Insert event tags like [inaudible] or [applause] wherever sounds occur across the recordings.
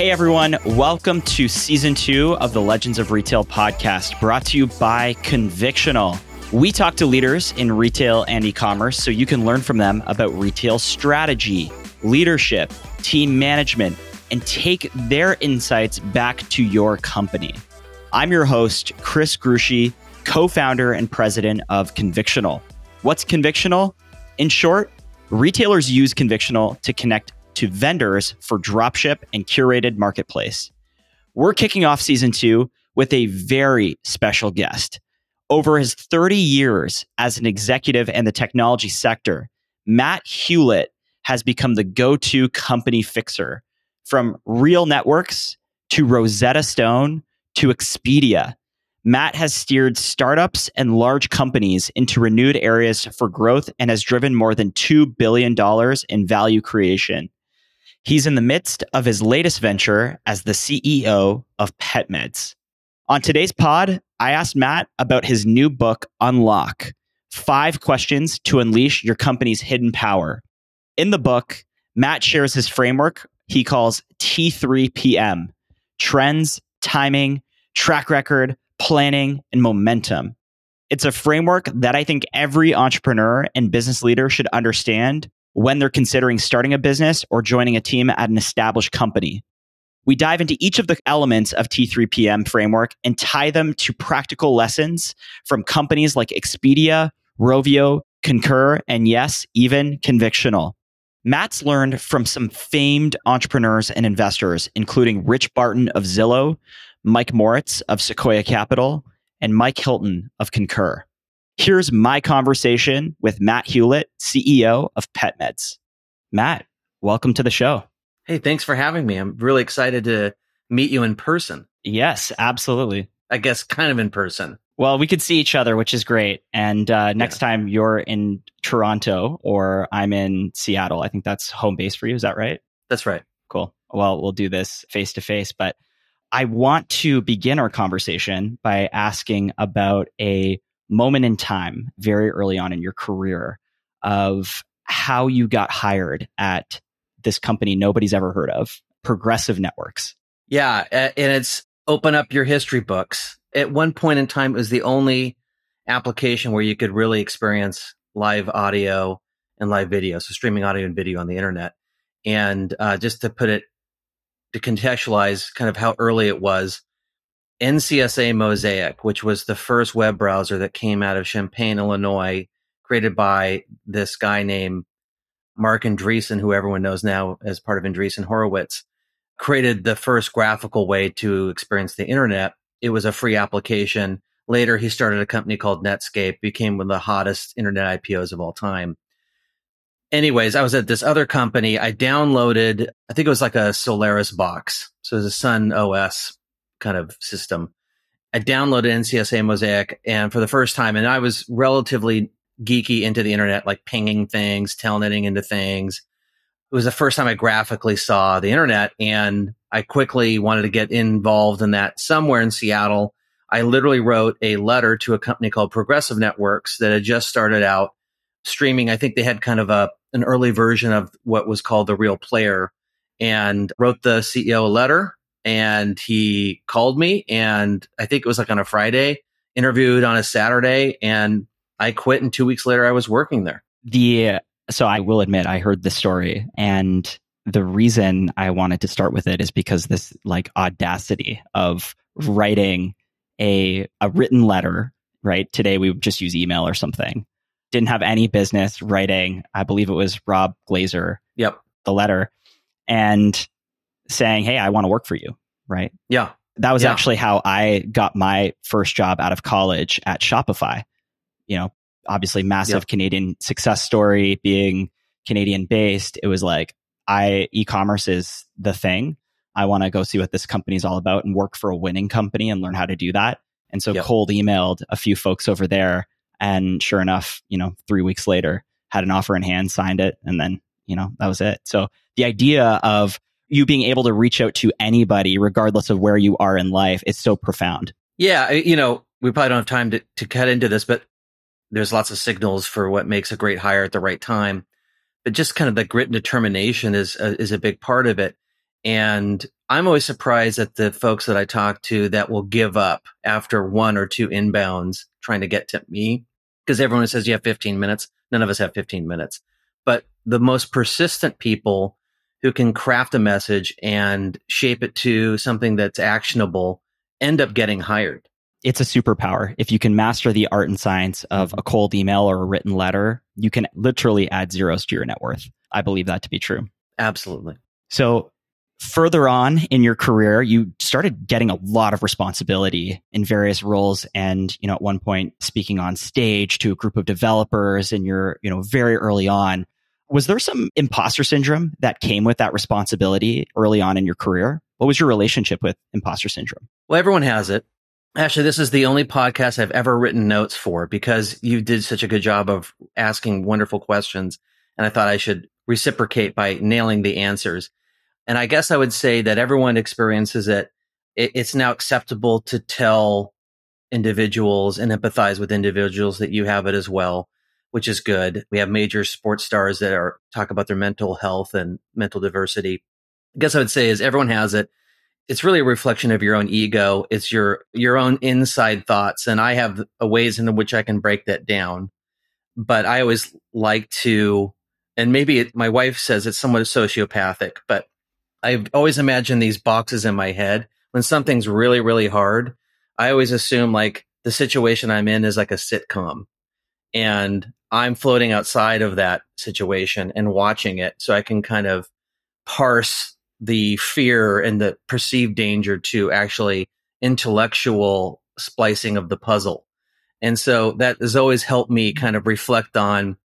Hey everyone, welcome to season two of the Legends of Retail podcast, brought to you by Convictional. We talk to leaders in retail and e commerce so you can learn from them about retail strategy, leadership, team management, and take their insights back to your company. I'm your host, Chris Grushy, co founder and president of Convictional. What's Convictional? In short, retailers use Convictional to connect to vendors for dropship and curated marketplace. We're kicking off season two with a very special guest. Over his 30 years as an executive in the technology sector, Matt Hulett has become the go to company fixer from RealNetworks to Rosetta Stone to Expedia. Matt has steered startups and large companies into renewed areas for growth and has driven more than $2 billion in value creation. He's in the midst of his latest venture as the CEO of PetMeds. On today's pod, I asked Matt about his new book, Unlock Five Questions to Unleash Your Company's Hidden Power. In the book, Matt shares his framework he calls T3PM trends, timing, track record, planning, and momentum. It's a framework that I think every entrepreneur and business leader should understand when they're considering starting a business or joining a team at an established company. We dive into each of the elements of T3PM framework and tie them to practical lessons from companies like Expedia, Rovio, Concur, and yes, even Convictional. Matt's learned from some famed entrepreneurs and investors, including Rich Barton of Zillow, Mike Moritz of Sequoia Capital, and Mike Hilton of Concur. Here's my conversation with Matt Hulett, CEO of PetMeds. Matt, welcome to the show. Hey, thanks for having me. I'm really excited to meet you in person. Yes, absolutely. I guess kind of in person. Well, we could see each other, which is great. And uh, next yeah. time you're in Toronto or I'm in Seattle, I think that's home base for you. Is that right? That's right. Cool. Well, we'll do this face to face. But I want to begin our conversation by asking about a moment in time very early on in your career of how you got hired at this company nobody's ever heard of, Progressive Networks. Yeah. And it's open up your history books. At one point in time, it was the only application where you could really experience live audio and live video. So streaming audio and video on the internet. And uh, just to put it, to contextualize kind of how early it was, NCSA Mosaic, which was the first web browser that came out of Champaign, Illinois, created by this guy named Marc Andreessen, who everyone knows now as part of Andreessen Horowitz, created the first graphical way to experience the internet. It was a free application. Later, he started a company called Netscape, became one of the hottest internet IPOs of all time. Anyways, I was at this other company. I downloaded, I think it was like a Solaris box. So it was a Sun OS kind of system. I downloaded NCSA Mosaic and for the first time, and I was relatively geeky into the internet, like pinging things, telnetting into things. It was the first time I graphically saw the internet and I quickly wanted to get involved in that somewhere in Seattle. I literally wrote a letter to a company called Progressive Networks that had just started out streaming. I think they had kind of a, an early version of what was called the real player and wrote the CEO a letter and he called me and I think it was like on a Friday, interviewed on a Saturday and I quit and 2 weeks later I was working there. The so I will admit I heard the story and the reason I wanted to start with it is because this like audacity of writing a a written letter, right? Today we would just use email or something. Didn't have any business writing. I believe it was Rob Glaser. Yep. The letter and saying, Hey, I want to work for you. Right. Yeah. That was yeah. actually how I got my first job out of college at Shopify. You know, obviously massive Canadian success story being Canadian based. It was like, I, e-commerce is the thing. I want to go see what this company is all about and work for a winning company and learn how to do that. And so cold emailed a few folks over there. And sure enough, you know, three weeks later, had an offer in hand, signed it, and then, you know, that was it. So the idea of you being able to reach out to anybody, regardless of where you are in life, is so profound. Yeah. You know, we probably don't have time to, to cut into this, but there's lots of signals for what makes a great hire at the right time. But just kind of the grit and determination is, uh, is a big part of it. And I'm always surprised at the folks that I talk to that will give up after one or two inbounds trying to get to me because everyone says you have 15 minutes. None of us have 15 minutes. But the most persistent people who can craft a message and shape it to something that's actionable end up getting hired. It's a superpower. If you can master the art and science of mm-hmm. a cold email or a written letter, you can literally add zeros to your net worth. I believe that to be true. Absolutely. So, further on in your career, you started getting a lot of responsibility in various roles. And, you know, at one point speaking on stage to a group of developers and you're, you know, very early on. Was there some imposter syndrome that came with that responsibility early on in your career? What was your relationship with imposter syndrome? Well, everyone has it. Actually, this is the only podcast I've ever written notes for because you did such a good job of asking wonderful questions. And I thought I should reciprocate by nailing the answers. And I guess I would say that everyone experiences it. It's now acceptable to tell individuals and empathize with individuals that you have it as well which is good. We have major sports stars that are talk about their mental health and mental diversity. I guess I would say is everyone has it. It's really a reflection of your own ego. It's your your own inside thoughts, and I have ways in which I can break that down. But I always like to, and maybe it, my wife says it's somewhat sociopathic, but I've always imagined these boxes in my head. When something's really really hard, I always assume like the situation I'm in is like a sitcom and I'm floating outside of that situation and watching it so I can kind of parse the fear and the perceived danger to actually intellectual splicing of the puzzle. And so that has always helped me kind of reflect on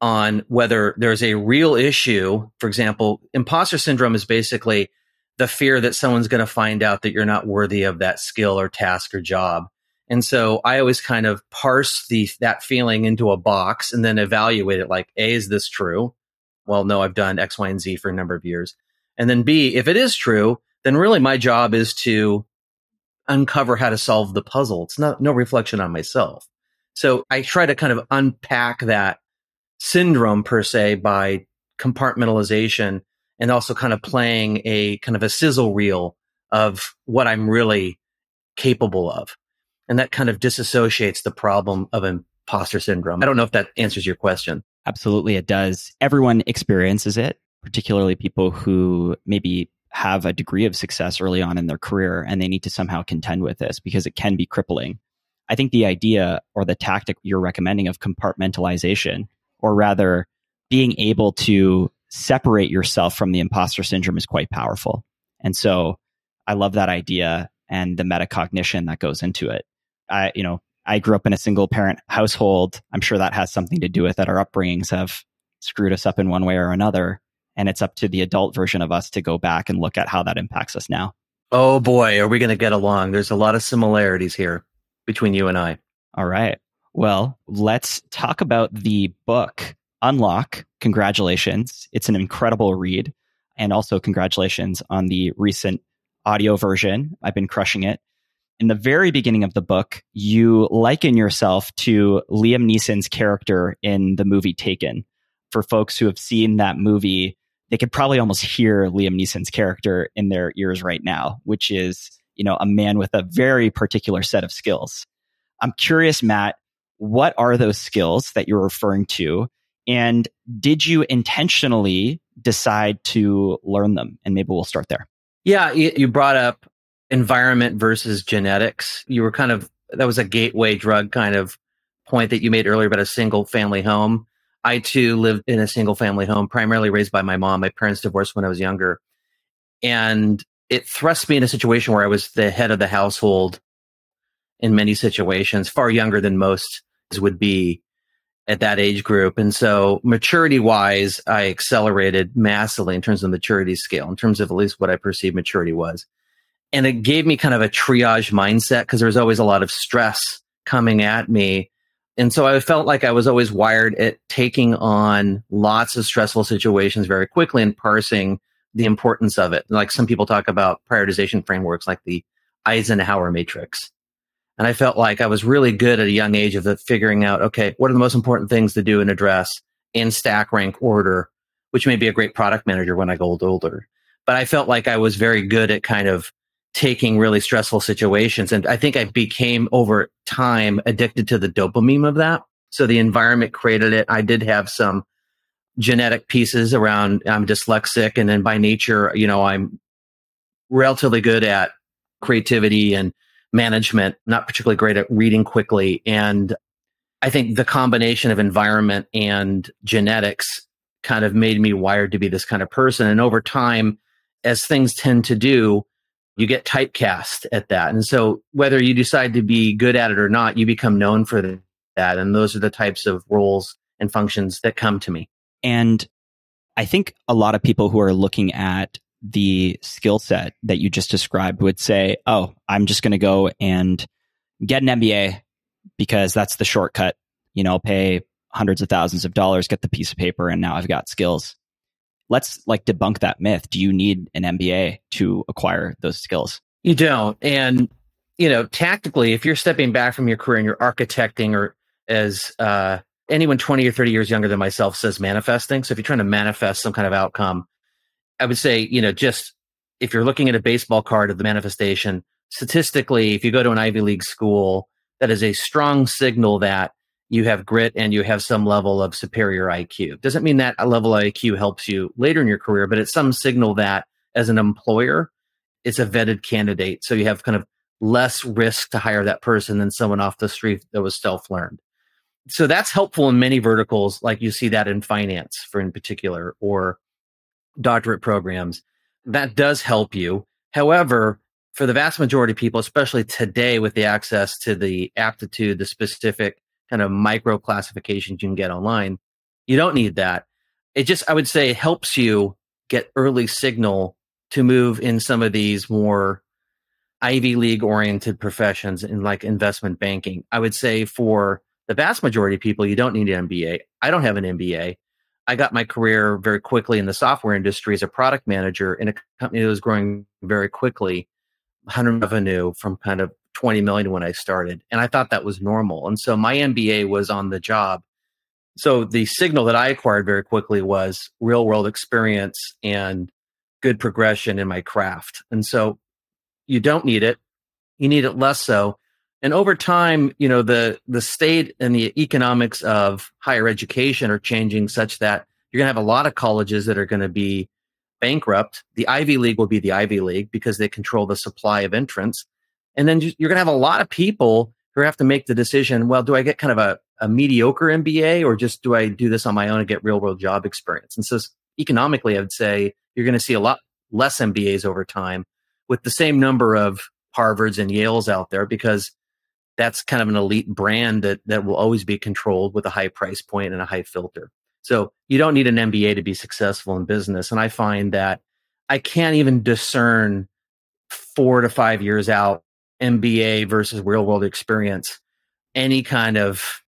on whether there's a real issue. For example, imposter syndrome is basically the fear that someone's going to find out that you're not worthy of that skill or task or job. And so I always kind of parse the that feeling into a box and then evaluate it like, A, is this true? Well, no, I've done X, Y, and Z for a number of years. And then B, if it is true, then really my job is to uncover how to solve the puzzle. It's not no reflection on myself. So I try to kind of unpack that syndrome per se by compartmentalization and also kind of playing a kind of a sizzle reel of what I'm really capable of and that kind of disassociates the problem of imposter syndrome. I don't know if that answers your question. Absolutely, it does. Everyone experiences it, particularly people who maybe have a degree of success early on in their career and they need to somehow contend with this because it can be crippling. I think the idea or the tactic you're recommending of compartmentalization, or rather being able to separate yourself from the imposter syndrome, is quite powerful. And so I love that idea and the metacognition that goes into it. I, you know, I grew up in a single parent household. I'm sure that has something to do with it. Our upbringings have screwed us up in one way or another. And it's up to the adult version of us to go back and look at how that impacts us now. Oh boy, are we going to get along? There's a lot of similarities here between you and I. All right. Well, let's talk about the book Unlock. Congratulations. It's an incredible read. And also, congratulations on the recent audio version. I've been crushing it in the very beginning of the book, you liken yourself to Liam Neeson's character in the movie Taken. For folks who have seen that movie, they could probably almost hear Liam Neeson's character in their ears right now, which is, you know, a man with a very particular set of skills. I'm curious, Matt, what are those skills that you're referring to? And did you intentionally decide to learn them? And maybe we'll start there. Yeah, you brought up environment versus genetics. You were kind of, that was a gateway drug kind of point that you made earlier about a single family home. I too lived in a single family home, primarily raised by my mom. My parents divorced when I was younger. And it thrust me in a situation where I was the head of the household in many situations, far younger than most would be at that age group. And so maturity wise, I accelerated massively in terms of maturity scale, in terms of at least what I perceived maturity was and it gave me kind of a triage mindset because there was always a lot of stress coming at me. And so I felt like I was always wired at taking on lots of stressful situations very quickly and parsing the importance of it. Like some people talk about prioritization frameworks like the Eisenhower matrix. And I felt like I was really good at a young age of figuring out, okay, what are the most important things to do and address in stack rank order, which may be a great product manager when I go older. but I felt like I was very good at kind of taking really stressful situations. And I think I became over time addicted to the dopamine of that. So the environment created it. I did have some genetic pieces around I'm dyslexic and then by nature, you know, I'm relatively good at creativity and management, not particularly great at reading quickly. And I think the combination of environment and genetics kind of made me wired to be this kind of person. And over time, as things tend to do, you get typecast at that. And so whether you decide to be good at it or not, you become known for that. And those are the types of roles and functions that come to me. And I think a lot of people who are looking at the skill set that you just described would say, oh, I'm just going to go and get an MBA because that's the shortcut. You know, pay hundreds of thousands of dollars, get the piece of paper, and now I've got skills. Let's like debunk that myth. Do you need an MBA to acquire those skills? You don't. And, you know, tactically, if you're stepping back from your career and you're architecting or as uh, anyone 20 or 30 years younger than myself says manifesting. So if you're trying to manifest some kind of outcome, I would say, you know, just if you're looking at a baseball card of the manifestation, statistically, if you go to an Ivy League school, that is a strong signal that you have grit and you have some level of superior IQ. Doesn't mean that a level IQ helps you later in your career, but it's some signal that as an employer, it's a vetted candidate. So you have kind of less risk to hire that person than someone off the street that was self learned. So that's helpful in many verticals, like you see that in finance, for in particular, or doctorate programs. That does help you. However, for the vast majority of people, especially today with the access to the aptitude, the specific kind of micro classifications you can get online, you don't need that. It just, I would say, helps you get early signal to move in some of these more Ivy League oriented professions in like investment banking. I would say for the vast majority of people, you don't need an MBA. I don't have an MBA. I got my career very quickly in the software industry as a product manager in a company that was growing very quickly, 100 revenue from kind of 20 million when I started. And I thought that was normal. And so my MBA was on the job. So the signal that I acquired very quickly was real world experience and good progression in my craft. And so you don't need it. You need it less so. And over time, you know, the the state and the economics of higher education are changing such that you're going to have a lot of colleges that are going to be bankrupt. The Ivy League will be the Ivy League because they control the supply of entrants. And then you're going to have a lot of people who have to make the decision, well, do I get kind of a, a mediocre MBA or just do I do this on my own and get real world job experience? And so economically, I would say you're going to see a lot less MBAs over time with the same number of Harvards and Yales out there because that's kind of an elite brand that, that will always be controlled with a high price point and a high filter. So you don't need an MBA to be successful in business. And I find that I can't even discern four to five years out MBA versus real world experience, any kind of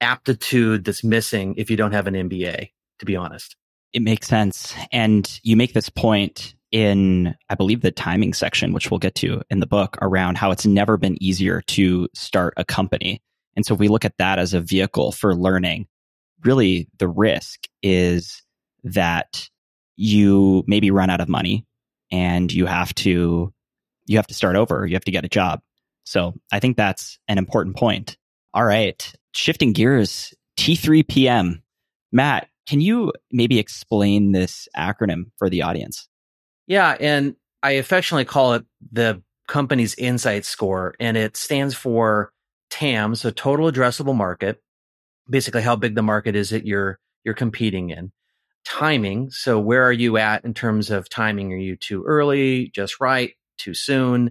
aptitude that's missing if you don't have an MBA, to be honest. It makes sense. And you make this point in, I believe, the timing section, which we'll get to in the book, around how it's never been easier to start a company. And so if we look at that as a vehicle for learning, really the risk is that you maybe run out of money and you have to you have to start over you have to get a job. So i think that's an important point. All right shifting gears t3pm matt can you maybe explain this acronym for the audience? Yeah and i affectionately call it the company's insight score and it stands for tam so total addressable market basically how big the market is that you're you're competing in. Timing so where are you at in terms of timing? Are you too early just right too soon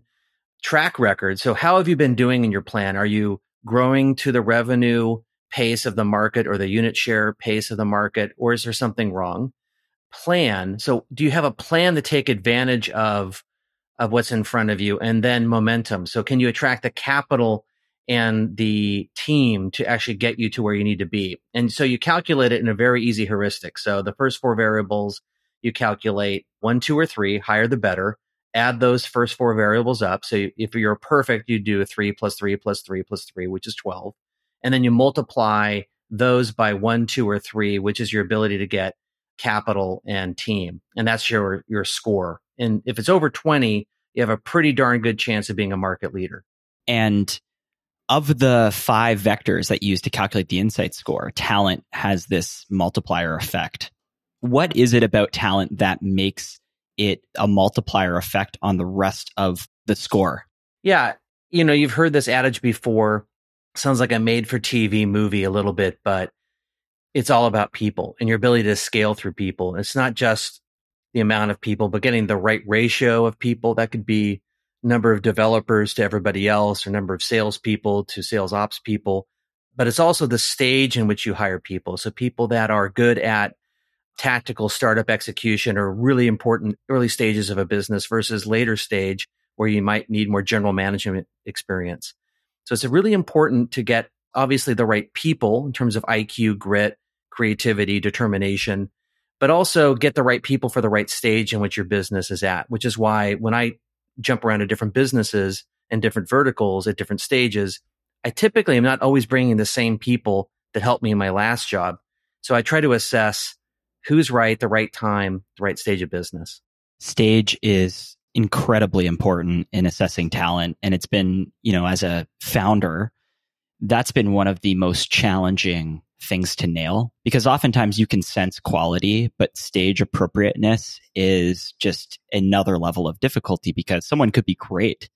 track record so how have you been doing in your plan are you growing to the revenue pace of the market or the unit share pace of the market or is there something wrong plan so do you have a plan to take advantage of of what's in front of you and then momentum so can you attract the capital and the team to actually get you to where you need to be. And so you calculate it in a very easy heuristic. So the first four variables, you calculate one, two, or three, higher the better. Add those first four variables up. So if you're perfect, you do three plus three plus three plus three, which is 12. And then you multiply those by one, two, or three, which is your ability to get capital and team. And that's your, your score And if it's over 20, you have a pretty darn good chance of being a market leader. And of the five vectors that you use to calculate the insight score, talent has this multiplier effect. What is it about talent that makes it a multiplier effect on the rest of the score? Yeah. You know, you've heard this adage before. Sounds like a made for TV movie a little bit, but it's all about people and your ability to scale through people. It's not just the amount of people, but getting the right ratio of people. That could be number of developers to everybody else or number of salespeople to sales ops people. But it's also the stage in which you hire people. So people that are good at tactical startup execution or really important early stages of a business versus later stage where you might need more general management experience. So it's really important to get obviously the right people in terms of IQ, grit, creativity, determination, but also get the right people for the right stage in which your business is at, which is why when I jump around to different businesses and different verticals at different stages, I typically am not always bringing the same people that helped me in my last job. So I try to assess who's right, the right time, the right stage of business. Stage is incredibly important in assessing talent. And it's been, you know, as a founder, that's been one of the most challenging things to nail because oftentimes you can sense quality, but stage appropriateness is just another level of difficulty because someone could be great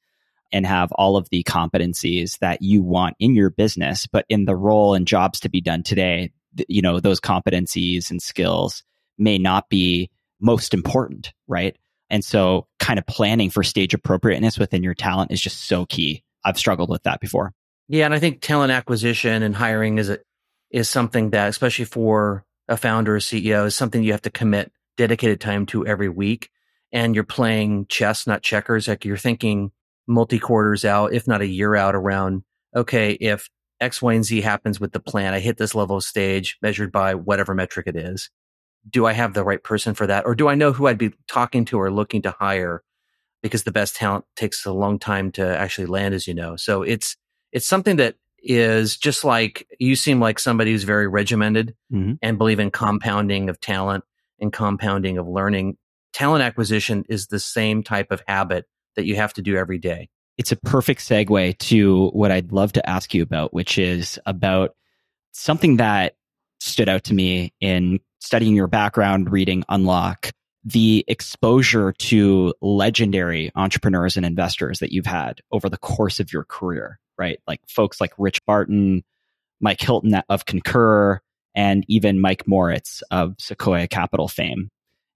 and have all of the competencies that you want in your business, but in the role and jobs to be done today, you know, those competencies and skills may not be most important, right? And so kind of planning for stage appropriateness within your talent is just so key. I've struggled with that before. Yeah, and I think talent acquisition and hiring is a, is something that, especially for a founder or CEO, is something you have to commit dedicated time to every week. And you're playing chess, not checkers. Like you're thinking multi quarters out, if not a year out around, okay, if X, Y, and Z happens with the plan, I hit this level of stage measured by whatever metric it is. Do I have the right person for that? Or do I know who I'd be talking to or looking to hire? Because the best talent takes a long time to actually land, as you know. So it's, it's something that is just like you seem like somebody who's very regimented mm-hmm. and believe in compounding of talent and compounding of learning. Talent acquisition is the same type of habit that you have to do every day. It's a perfect segue to what I'd love to ask you about, which is about something that stood out to me in studying your background, reading Unlock, the exposure to legendary entrepreneurs and investors that you've had over the course of your career right? Like folks like Rich Barton, Mike Hilton of Concur, and even Mike Moritz of Sequoia Capital fame.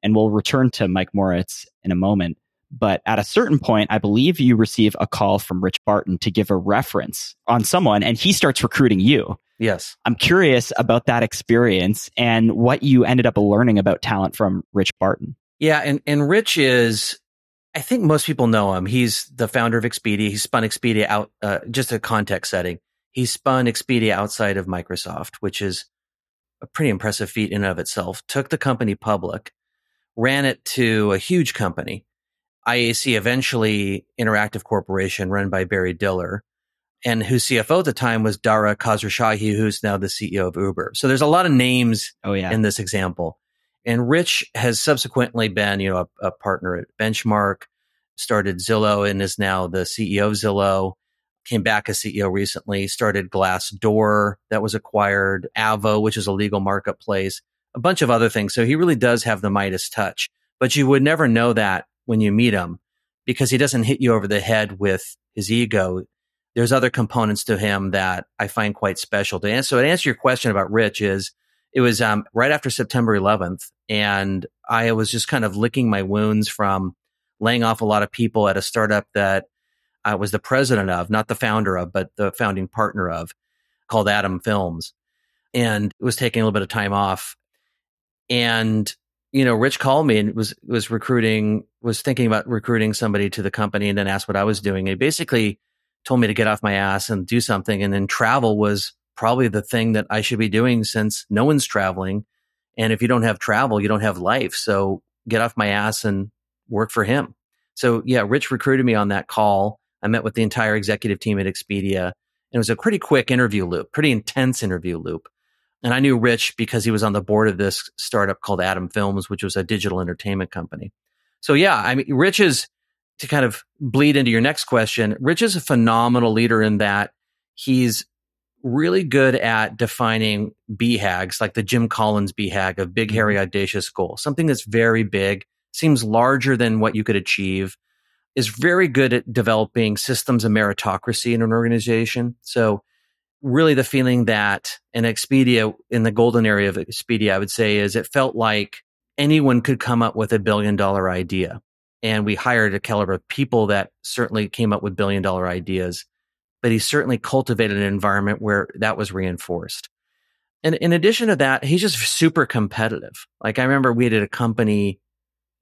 And we'll return to Mike Moritz in a moment. But at a certain point, I believe you receive a call from Rich Barton to give a reference on someone, and he starts recruiting you. Yes. I'm curious about that experience and what you ended up learning about talent from Rich Barton. Yeah, and, and Rich is I think most people know him. He's the founder of Expedia. He spun Expedia out, uh, just a context setting. He spun Expedia outside of Microsoft, which is a pretty impressive feat in and of itself. Took the company public, ran it to a huge company, IAC, eventually Interactive Corporation, run by Barry Diller, and whose CFO at the time was Dara Khosrowshahi, who's now the CEO of Uber. So there's a lot of names oh, yeah. in this example. And Rich has subsequently been, you know, a, a partner at Benchmark, started Zillow and is now the CEO of Zillow. Came back as CEO recently, started Glassdoor that was acquired, Avvo, which is a legal marketplace, a bunch of other things. So he really does have the Midas touch, but you would never know that when you meet him because he doesn't hit you over the head with his ego. There's other components to him that I find quite special. To answer, so to answer your question about Rich is it was um, right after September 11th, and I was just kind of licking my wounds from laying off a lot of people at a startup that I was the president of, not the founder of, but the founding partner of, called Atom Films, and it was taking a little bit of time off. And you know, Rich called me and was was recruiting, was thinking about recruiting somebody to the company, and then asked what I was doing. He basically told me to get off my ass and do something. And then travel was probably the thing that I should be doing since no one's traveling. And if you don't have travel, you don't have life. So get off my ass and work for him. So yeah, Rich recruited me on that call. I met with the entire executive team at Expedia. And it was a pretty quick interview loop, pretty intense interview loop. And I knew Rich because he was on the board of this startup called Atom Films, which was a digital entertainment company. So yeah, I mean, Rich is to kind of bleed into your next question. Rich is a phenomenal leader in that he's really good at defining BHAGs, like the Jim Collins BHAG of big, hairy, mm-hmm. audacious goal, something that's very big, seems larger than what you could achieve, is very good at developing systems of meritocracy in an organization. So really the feeling that an Expedia in the golden area of Expedia, I would say is it felt like anyone could come up with a billion dollar idea. And we hired a caliber of people that certainly came up with billion dollar ideas but he certainly cultivated an environment where that was reinforced. And in addition to that, he's just super competitive. Like I remember we did a company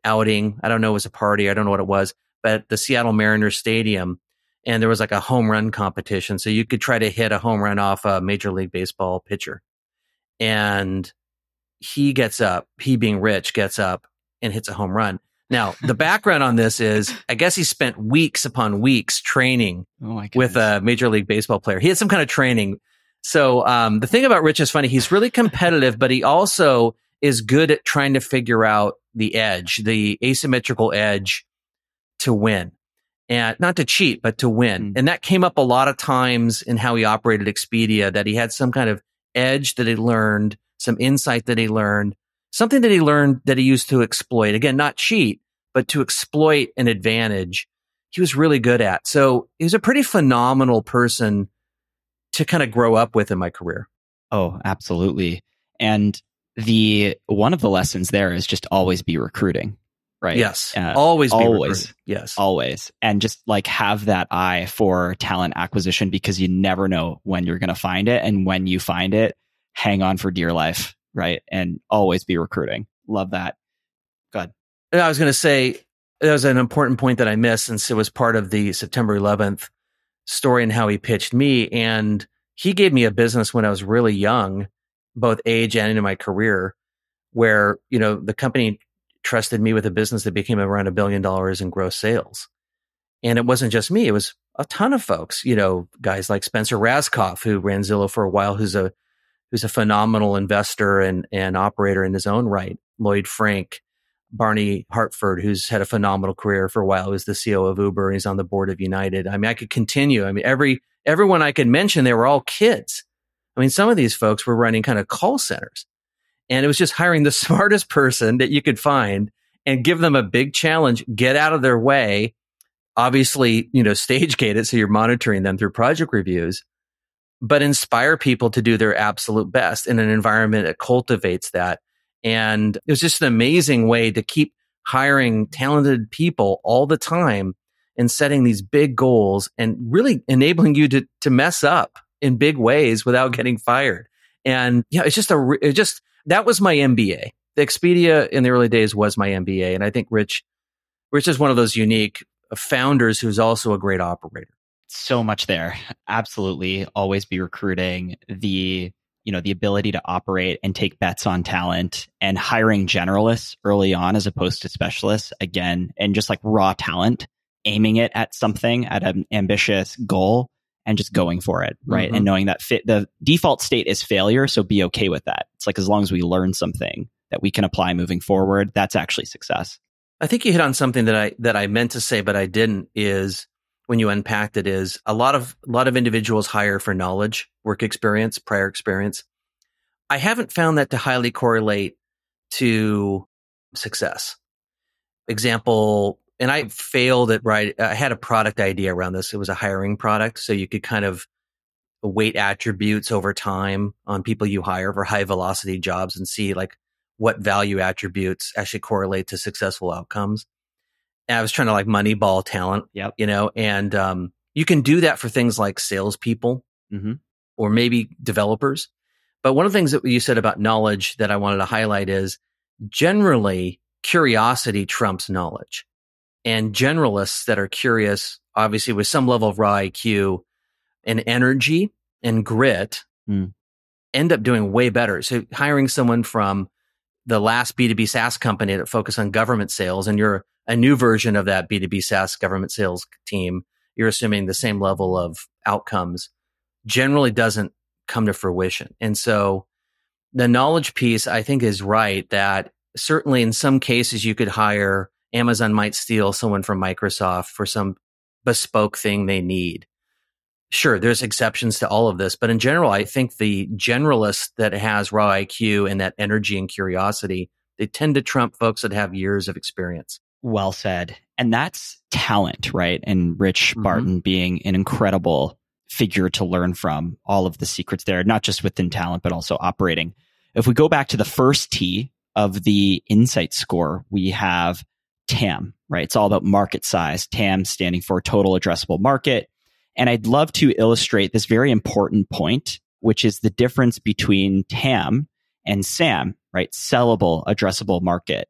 outing. I don't know, it was a party. I don't know what it was, but the Seattle Mariners stadium and there was like a home run competition. So you could try to hit a home run off a major league baseball pitcher. And he gets up, he being rich gets up and hits a home run. Now, the [laughs] background on this is I guess he spent weeks upon weeks training oh with a Major League Baseball player. He had some kind of training. So um, the thing about Rich is funny. He's really competitive, but he also is good at trying to figure out the edge, the asymmetrical edge to win. And not to cheat, but to win. Mm. And that came up a lot of times in how he operated Expedia, that he had some kind of edge that he learned, some insight that he learned something that he learned that he used to exploit. Again, not cheat, but to exploit an advantage he was really good at. So he was a pretty phenomenal person to kind of grow up with in my career. Oh, absolutely. And the one of the lessons there is just always be recruiting, right? Yes. Uh, always always. Yes. Always. And just like have that eye for talent acquisition because you never know when you're going to find it and when you find it, hang on for dear life right? And always be recruiting. Love that. Good. I was going to say that was an important point that I missed since it was part of the September 11th story and how he pitched me. And he gave me a business when I was really young, both age and in my career, where, you know, the company trusted me with a business that became around a billion dollars in gross sales. And it wasn't just me. It was a ton of folks, you know, guys like Spencer Rascoff, who ran Zillow for a while, who's a who's a phenomenal investor and, and operator in his own right. Lloyd Frink, Barney Harford, who's had a phenomenal career for a while, who's the CEO of Uber and he's on the board of United. I mean, I could continue. I mean, every everyone I could mention, they were all kids. I mean, some of these folks were running kind of call centers. And it was just hiring the [laughs] smartest person that you could find and give them a big challenge, get out of their way. Obviously, you know, [laughs] stage gate it so you're monitoring them through project reviews but inspire people to do their absolute best in an environment that cultivates that. And it was just an amazing way to keep hiring talented people all the time and setting these big goals and really enabling you to, to mess up in big ways without mm-hmm. getting fired. And yeah, it's just a, it just, that was my MBA. The Expedia in the early days was my MBA. And I think Rich, Rich is one of those unique founders who's also a great operator so much there. Absolutely. Always be recruiting the, you know, the ability to operate and take bets on talent and hiring generalists early on as opposed to specialists again, and just like raw talent, aiming it at something at an ambitious goal and just going for it. Right. Mm-hmm. And knowing that fit the default state is failure. So be okay with that. It's like as long as we learn something that we can apply moving forward, that's actually success. I think you hit on something that I that I meant to say, but I didn't is when you unpacked it is a lot of a lot of individuals hire for knowledge, work experience, prior experience. I haven't found that to highly correlate to success. Example, and I failed at right. I had a product idea around this. It was a hiring product, so you could kind of weight attributes over time on people you hire for high velocity jobs and see like what value attributes actually correlate to successful outcomes. I was trying to like moneyball talent, yep. you know, and um, you can do that for things like salespeople mm-hmm. or maybe developers. But one of the things that you said about knowledge that I wanted to highlight is generally curiosity trumps knowledge. And generalists that are curious, obviously with some level of raw IQ and energy and grit, mm. end up doing way better. So hiring someone from the last B2B SaaS company that focused on government sales and you're a new version of that B2B SaaS government sales team, you're assuming the same level of outcomes generally doesn't come to fruition. And so the knowledge piece, I think, is right that certainly in some cases you could hire Amazon might steal someone from Microsoft for some bespoke thing they need. Sure, there's exceptions to all of this, but in general, I think the generalist that has raw IQ and that energy and curiosity, they tend to trump folks that have years of experience. Well said. And that's talent, right? And Rich mm-hmm. Barton being an incredible figure to learn from all of the secrets there, not just within talent, but also operating. If we go back to the first T of the insight score, we have TAM, right? It's all about market size. TAM standing for total addressable market. And I'd love to illustrate this very important point, which is the difference between TAM and SAM, right? Sellable addressable market.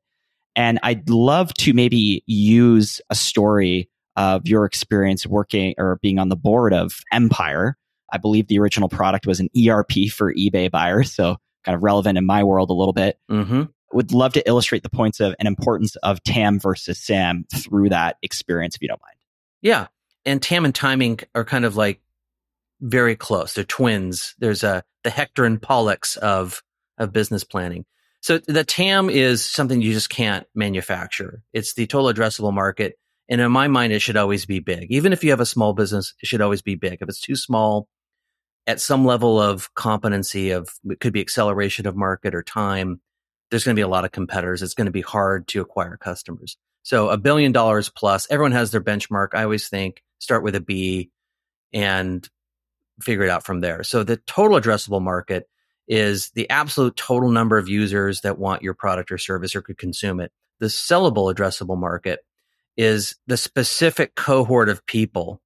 And I'd love to maybe use a story of your experience working or being on the board of Empire. I believe the original product was an ERP for eBay buyers. So kind of relevant in my world a little bit. Mm-hmm would love to illustrate the points of and importance of TAM versus SAM through that experience, if you don't mind. Yeah. And TAM and timing are kind of like very close. They're twins. There's a the Hector and Pollux of of business planning. So the TAM is something you just can't manufacture. It's the total addressable market. And in my mind, it should always be big. Even if you have a small business, it should always be big. If it's too small, at some level of competency of it could be acceleration of market or time, there's going to be a lot of competitors. It's going to be hard to acquire customers. So a billion dollars plus, everyone has their benchmark. I always think start with a B and figure it out from there. So the total addressable market is the absolute total number of users that want your product or service or could consume it. The sellable addressable market is the specific cohort of people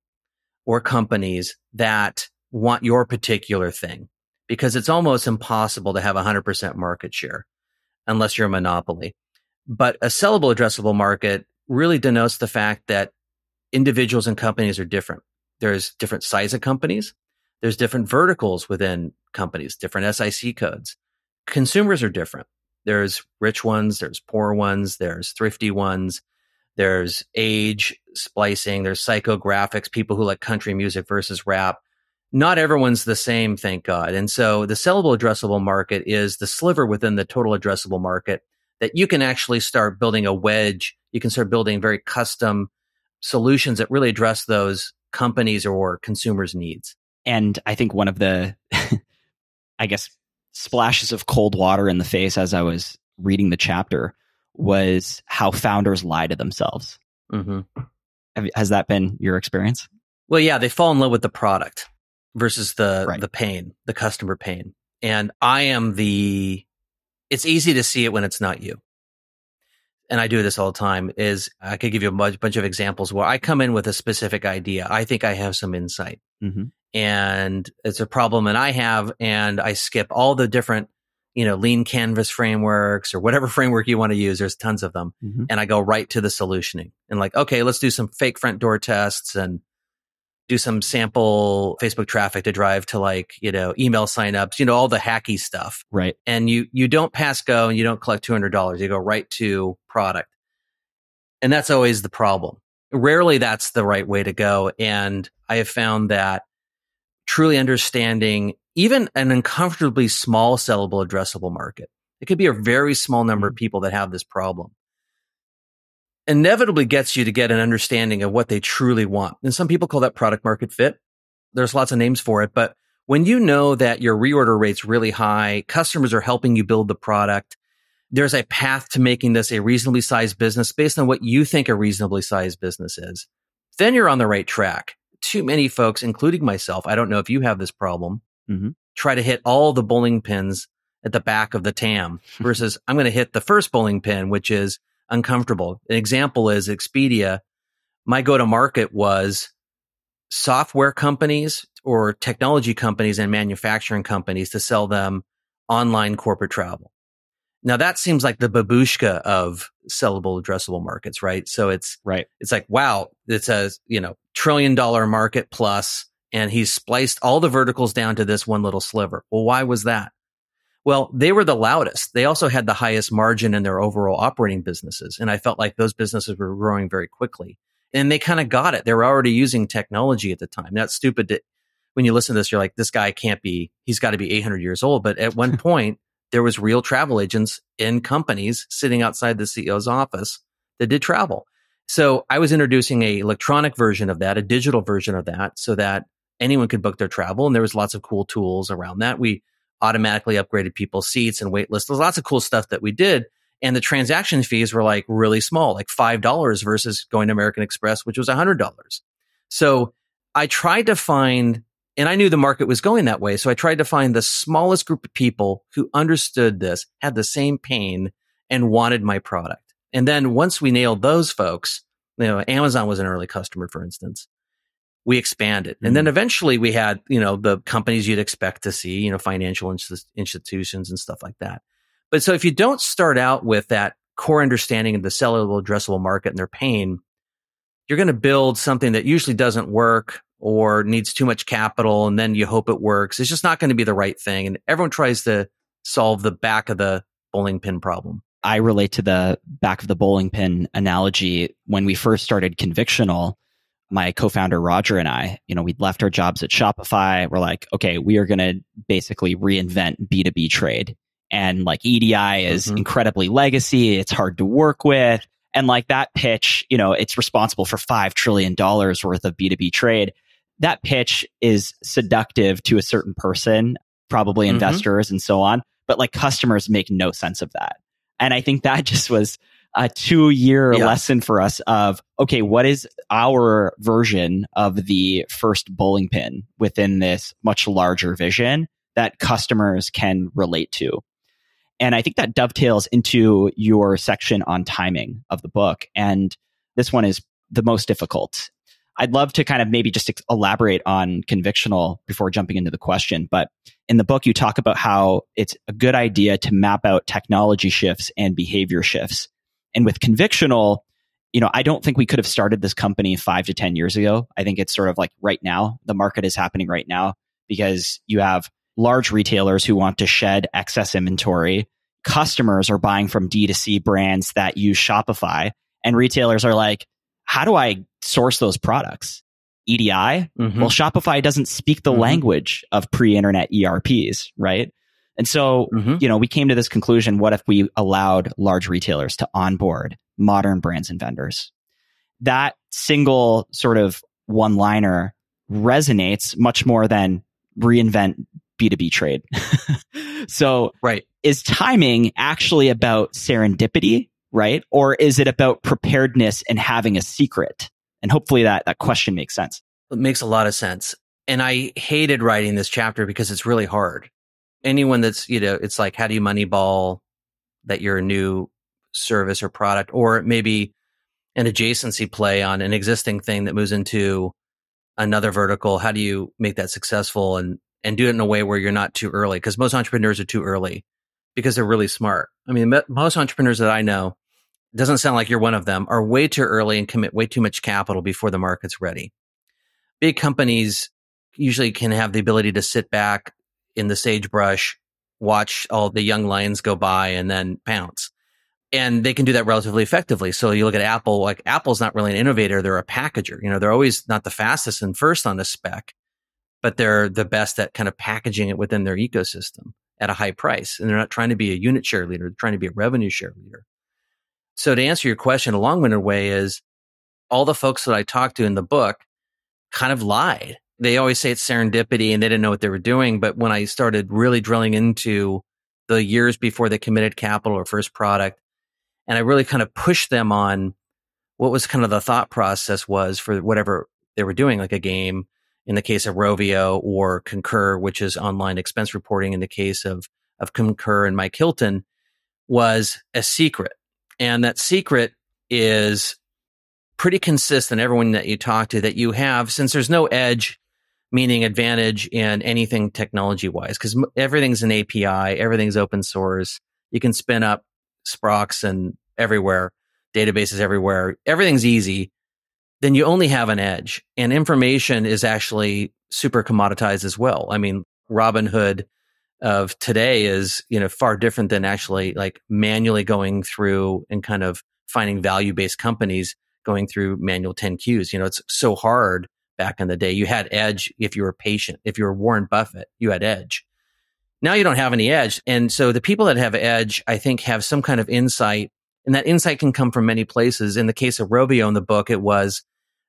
or companies that want your particular thing because it's almost impossible to have 100% market share unless you're a monopoly. But a sellable addressable market really denotes the fact that individuals and companies are different. There's different size of companies. There's different verticals within companies, different SIC codes. Consumers are different. There's rich ones, there's poor ones, there's thrifty ones, there's age splicing, there's psychographics, people who like country music versus rap not everyone's the same, thank God. And so the sellable addressable market is the sliver within the total addressable market that you can actually start building a wedge. You can start building very custom solutions that really address those companies or consumers' needs. And I think one of the, [laughs] I guess, splashes of cold water in the face as I was reading the chapter was how founders lie to themselves. Mm-hmm. Has that been your experience? Well, yeah, they fall in love with the product versus the right. the pain, the customer pain. And I am the it's easy to see it when it's not you. And I do this all the time is I could give you a bunch, bunch of examples where I come in with a specific idea. I think I have some insight mm-hmm. and it's a problem that I have and I skip all the different, you know, lean canvas frameworks or whatever [laughs] framework you want to use. There's tons of them. Mm-hmm. And I go right to the solutioning and like, okay, let's do some fake front door tests and do some sample Facebook traffic to drive to like, you know, email signups, you know, all the hacky stuff. Right. And you, you don't pass go and you don't collect $200. You go right to product. And that's always the problem. Rarely that's the right way to go. And I have found that truly understanding even an uncomfortably small sellable addressable market, it could be a very small number of mm-hmm. people that have this problem inevitably gets you to get an understanding of what they truly want. And some people call that product market fit. There's lots of names for it, but when you know that your reorder rate's really high, customers are helping you build the product, there's a path to making this a reasonably sized business based on what you think a reasonably sized business is. Then you're on the right track. Too many folks, including myself, I don't know if you have this problem, mm-hmm. try to hit all the bowling pins at the back of the TAM [laughs] versus I'm going to hit the first bowling pin, which is uncomfortable. An example is Expedia. My go to market was software companies or technology companies and manufacturing companies to sell them online corporate travel. Now that seems like the babushka of sellable addressable markets, right? So it's right. It's like, wow, it's a, you know, trillion dollar market plus, and he's spliced all the verticals down to this one little sliver. Well, why was that? Well, they were the loudest. They also had the highest margin in their overall operating businesses. And I felt like those businesses were growing very quickly. And they kind of got it. They were already using technology at the time. That's stupid to, when you listen to this, you're like, this guy can't be, he's got to be 800 years old. But at one [laughs] point, there was real travel agents in companies sitting outside the CEO's office that did travel. So I was introducing a electronic version of that, a digital version of that, so that anyone could book their travel. And there was lots of cool tools around that. We automatically upgraded people's seats and wait lists. There's lots of cool stuff that we did. And the transaction fees were like really small, like $5 versus going to American Express, which was $100. So I tried to find, and I knew the market was going that way. So I tried to find the smallest group of people who understood this, had the same pain and wanted my product. And then once we nailed those folks, you know, Amazon was an early customer, for instance. We expanded. Mm-hmm. And then mm. eventually we had, you know, the companies you'd expect to see, you know, financial institutions and stuff like that. But so if you don't start out with that core understanding of the sellable addressable market and their pain, you're going to build something that usually doesn't work or needs too much capital and then you hope it works. It's just not going to be the right thing. And everyone tries to solve the back of the bowling pin problem. I relate to the back of the bowling pin analogy. When we first started Convictional, my co-founder Roger and I, you know, we'd left our jobs at Shopify. We're like, okay, we are going to basically reinvent B2B trade. And like EDI is mm-hmm. incredibly legacy. It's hard to work with. And like that pitch, you know, it's responsible for $5 trillion worth of B2B trade. That pitch is seductive to a certain person, probably mm-hmm. investors and so on. But like customers make no sense of that. And I think that [laughs] just was a two year yeah. lesson for us of, okay, what is our version of the first bowling pin within this much larger vision that customers can relate to? And I think that dovetails into your section on timing of the book. And this one is the most difficult. I'd love to kind of maybe just elaborate on convictional before jumping into the question. But in the book, you talk about how it's a good idea to map out technology shifts and behavior shifts. And with convictional, you know, I don't think we could have started this company five to 10 years ago. I think it's sort of like right now. The market is happening right now because you have large retailers who want to shed excess inventory. Customers are buying from D2C brands that use Shopify. And retailers are like, how do I source those products? EDI? Mm-hmm. Well, Shopify doesn't speak the mm-hmm. language of pre internet ERPs, right? And so, mm-hmm. you know, we came to this conclusion what if we allowed large retailers to onboard modern brands and vendors? That single sort of one liner resonates much more than reinvent B2B trade. [laughs] so, right. Is timing actually about serendipity right? Or is it about preparedness and having a secret? And hopefully that, that question makes sense. It makes a lot of sense. And I hated writing this chapter because it's really hard. Anyone that's, you know, it's like, how do you moneyball that you're a new service or product, or maybe an adjacency play on an existing thing that moves into another vertical? How do you make that successful and, and do it in a way where you're not too early? Because most entrepreneurs are too early because they're really smart. I mean, most entrepreneurs that I know doesn't sound like you're one of them, are way too early and commit way too much capital before the market's ready. Big companies usually can have the ability to sit back in the sagebrush, watch all the young lions go by and then pounce. And they can do that relatively effectively. So you look at Apple, like Apple's not really an innovator. They're a packager. You know, they're always not the fastest and first on the spec, but they're the best at kind of packaging it within their ecosystem at a high price. And they're not trying to be a unit share leader. They're trying to be a revenue share leader. So to answer your question, a long-winded way is all the folks that I talked to in the book kind of lied. They always say it's serendipity and they didn't know what they were doing. But when I started really drilling into the years before they committed capital or first product, and I really kind of pushed them on what was kind of the thought process was for whatever they were doing, like a game in the case of Rovio or Concur, which is online expense reporting in the case of, of Concur and Mike Hilton was a secret. And that secret is pretty consistent. Everyone that you talk to that you have, since there's no edge, meaning advantage in anything technology wise, because everything's an API, everything's open source. You can spin up Sprox and everywhere, databases everywhere. Everything's easy. Then you only have an edge and information is actually super commoditized as well. I mean, Robinhood of today is, you know, far different than actually like manually going through and kind of finding value based companies going through manual 10 Qs. You know, it's so hard back in the day. You had edge if you were patient. If you were Warren Buffett, you had edge. Now you don't have any edge. And so the people that have edge, I think, have some kind of insight And that insight can come from many places. In the case of Rovio in the book, it was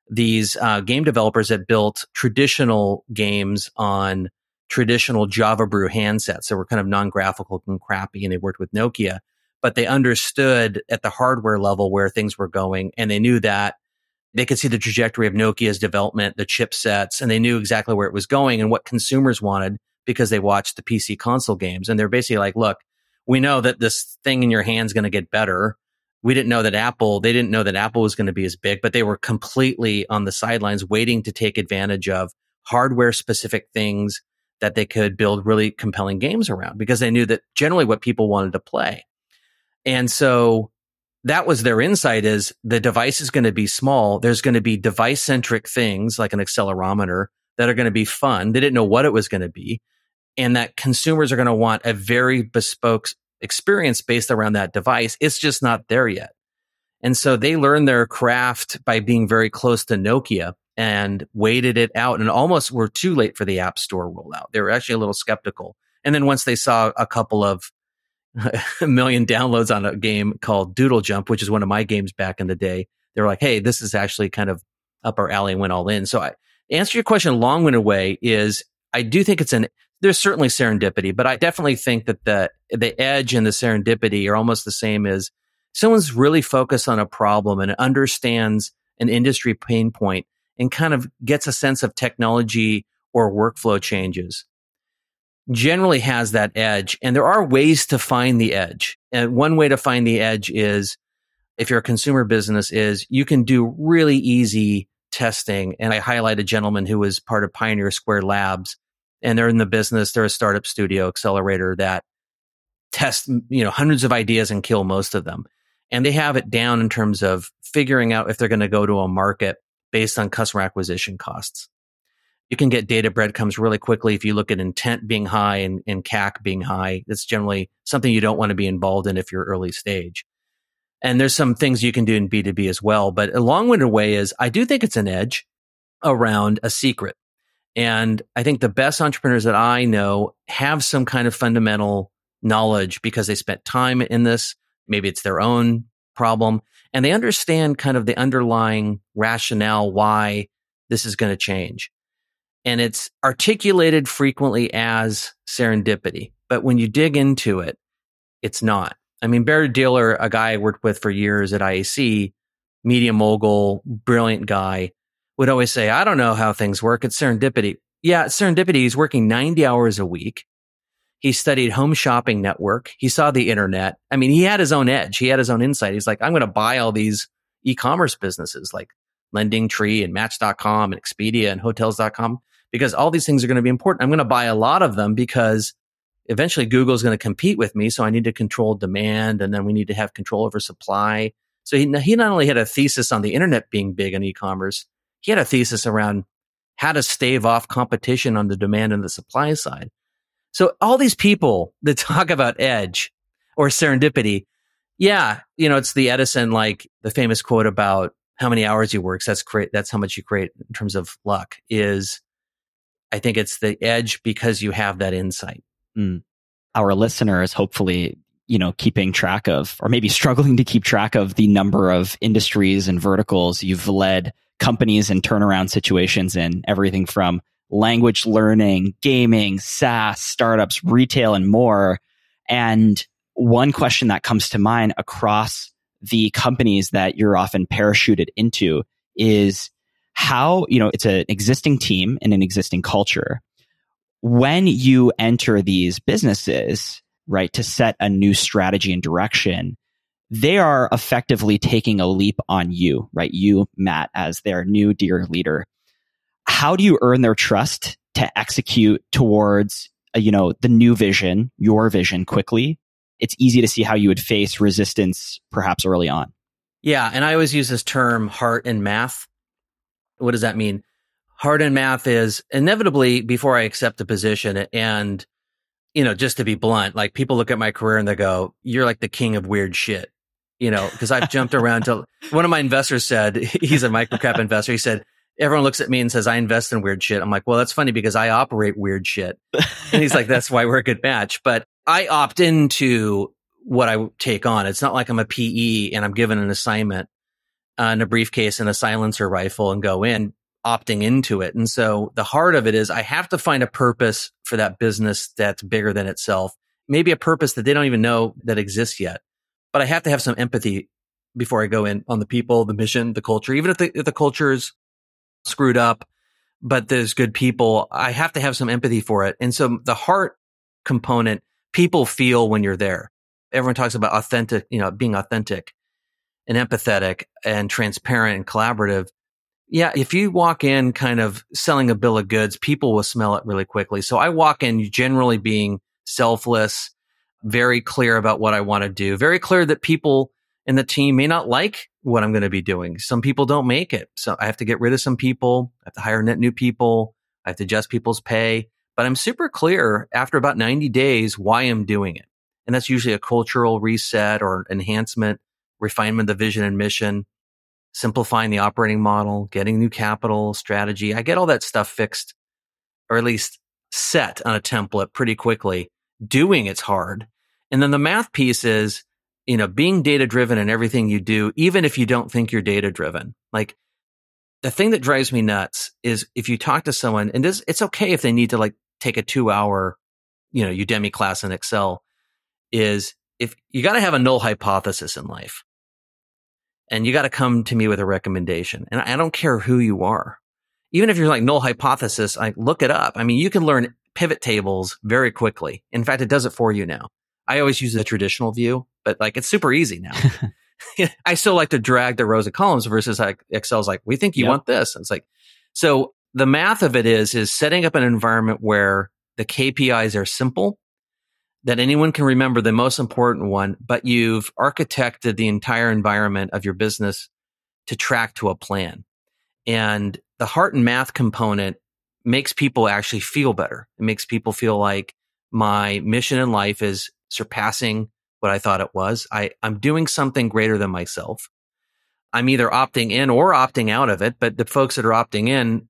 these uh, game developers that built traditional games on traditional Java Brew handsets that were kind of non-graphical and crappy, and they worked with Nokia. But they understood at the hardware level where things were going, and they knew that they could see the trajectory of Nokia's development, the chipsets, and they knew exactly where it was going and what consumers wanted because they watched the PC console games. And they're basically like, look, we know that this thing in your hand's is going to get better. We didn't know that Apple, they didn't know that Apple was going to be as big, but they were completely on the sidelines waiting to take advantage of hardware specific things that they could build really compelling games around because they knew that generally what people wanted to play. And so that was their insight is the device is going to be small. There's going to be device centric things like an accelerometer that are going to be fun. They didn't know what it was going to be. And that consumers are going to want a very bespoke experience based around that device. It's just not there yet. And so they learned their craft by being very close to Nokia and waited it out and almost were too late for the App Store rollout. They were actually a little skeptical. And then once they saw a couple of [laughs] a million downloads on a game called Doodle Jump, which is one of my games back in the day. They were like, "Hey, this is actually kind of up our alley," and went all in. So, I answer your question long winded way is I do think it's an there's certainly serendipity, but I definitely think that the the edge and the serendipity are almost the same as someone's really focused on a problem and understands an industry pain point and kind of gets a sense of technology or workflow changes generally has that edge. And there are ways to find the edge. And one way to find the edge is if you're a consumer business is you can do really easy testing. And I highlight a gentleman who was part of Pioneer Square Labs and they're in the business. They're a startup studio accelerator that tests, you know, hundreds of ideas and kill most of them. And they have it down in terms of figuring out if they're going to go to a market based on customer acquisition costs you can get data breadcrumbs really quickly if you look at intent being high and, and CAC being high. That's generally something you don't want to be involved in if you're early stage. And there's some things you can do in B2B as well. But a long winded way is I do think it's an edge around a secret. And I think the best entrepreneurs that I know have some kind of fundamental knowledge because they spent time in this. Maybe it's their own problem and they understand kind of the underlying rationale why this is going to change and it's articulated frequently as serendipity. But when you dig into it, it's not. I mean, Barry Diller, a guy I worked with for years at IAC, media mogul, brilliant guy, would always say, I don't know how things work. It's serendipity. Yeah, it's serendipity. He's working 90 hours a week. He studied home shopping network. He saw the internet. I mean, he had his own edge. He had his own insight. He's like, I'm going to buy all these e-commerce businesses like LendingTree and Match.com and Expedia and Hotels.com because all these things are going to be important. I'm going to buy a lot of them because eventually Google is going to compete with me. So I need to control demand and then we need to have control over supply. So he, he not only had a thesis on the internet being big in e-commerce, he had a thesis around how to stave off competition on the demand and the supply side. So all these people that [laughs] talk about edge or serendipity, yeah, you know, it's the Edison, like the famous quote about how many hours he works. That's great. That's how much you create in terms of luck is I think it's the edge because you have that insight. Mm. Our listeners, hopefully, you know, keeping track of, or maybe struggling to keep track of the number of industries and verticals you've led companies and turnaround situations in everything from language learning, gaming, SaaS, startups, retail, and more. And one question that comes to mind across the companies that you're often parachuted into is how, you know, it's an existing team and an existing culture. When you enter these businesses, right, to set a new strategy and direction, they are effectively taking a leap on you, right? You, Matt, as their new dear leader. How do you earn their trust to execute towards, uh, you know, the new vision, your vision quickly? It's easy to see how you would face resistance perhaps early on. Yeah. And I always use this term heart and math. What does that mean? Heart and math is inevitably before I accept a position and, you know, just to be blunt, like people look at my career and they go, you're like the king of weird shit, you know, because I've jumped around to [laughs] one of my investors said, [laughs] he's a microcap investor. He said, everyone looks at me and says, I invest in weird shit. I'm like, well, that's funny because I operate weird shit. And he's like, that's why we're a good match. But I opt into what I take on. It's not like I'm a PE and I'm given an assignment in a briefcase and a silencer rifle and go in opting into it. And so the heart of it is I have to find a purpose for that business that's bigger than itself. Maybe a purpose that they don't even know that exists yet, but I have to have some empathy before I go in on the people, the mission, the culture, even if the, if the culture is screwed up, but there's good people. I have to have some empathy for it. And so the heart component, people feel when you're there. Everyone talks about authentic, you know, being authentic and empathetic and transparent and collaborative. Yeah, if you walk in kind of selling a bill of goods, people will smell it really quickly. So I walk in generally being selfless, very clear about what I want to do, very clear that people in the team may not like what I'm going to be doing. Some people don't make it. So I have to get rid of some people. I have to hire net new people. I have to adjust people's pay, but I'm super clear after about 90 days why I'm doing it. And that's usually a cultural reset or enhancement, refinement of the vision and mission simplifying the operating model, getting new capital strategy. I get all that stuff fixed or at least set on a template pretty quickly. Doing it's hard. And then the math piece is, you know, being data driven in everything you do, even if you don't think you're data driven. Like the thing that drives me nuts is if you talk to someone and this, it's okay if they need to like take a two hour, you know, Udemy class in Excel is if you got to have a null hypothesis in life and you got to come to me with a recommendation. And I don't care who you are. Even if you're like null hypothesis, I look it up. I mean, you can learn pivot tables very quickly. In fact, it does it for you now. I always use the traditional view, but like it's super easy now. [laughs] [laughs] I still like to drag the rows of columns versus like Excel's like, we think you yep. want this. And it's like, so the math of it is, is setting up an environment where the KPIs are simple that anyone can remember the most important one, but you've architected the entire environment of your business to track to a plan. And the heart and math component makes people actually feel better. It makes people feel like my mission in life is surpassing what I thought it was. I, I'm doing something greater than myself. I'm either opting in or opting out of it, but the folks that are opting in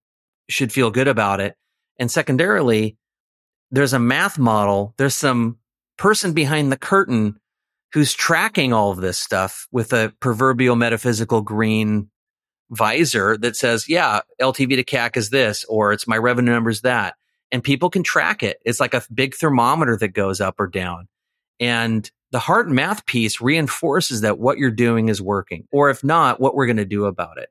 should feel good about it. And secondarily, there's a math model. There's some person behind the curtain who's tracking all of this stuff with a proverbial metaphysical green visor that says, yeah, LTV to CAC is this, or it's my revenue numbers that. And people can track it. It's like a big thermometer that goes up or down. And the heart math piece reinforces that what you're doing is working, or if not, what we're going to do about it.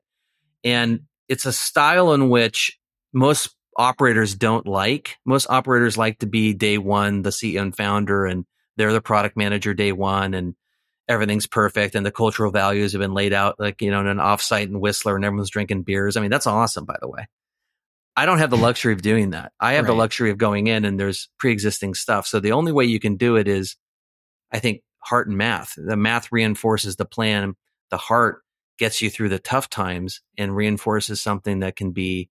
And it's a style in which most operators don't like. Most operators like to be day one, the CEO and founder, and they're the product manager day one, and everything's perfect, and the cultural values have been laid out, like you know, in an offsite in Whistler, and everyone's drinking beers. I mean, that's awesome, by the way. I don't have the [laughs] luxury of doing that. I have right. the luxury of going in and there's pre-existing stuff. So the only way you can do it is, I think, heart and math. The math reinforces the plan. The heart gets you through the tough times and reinforces something that can be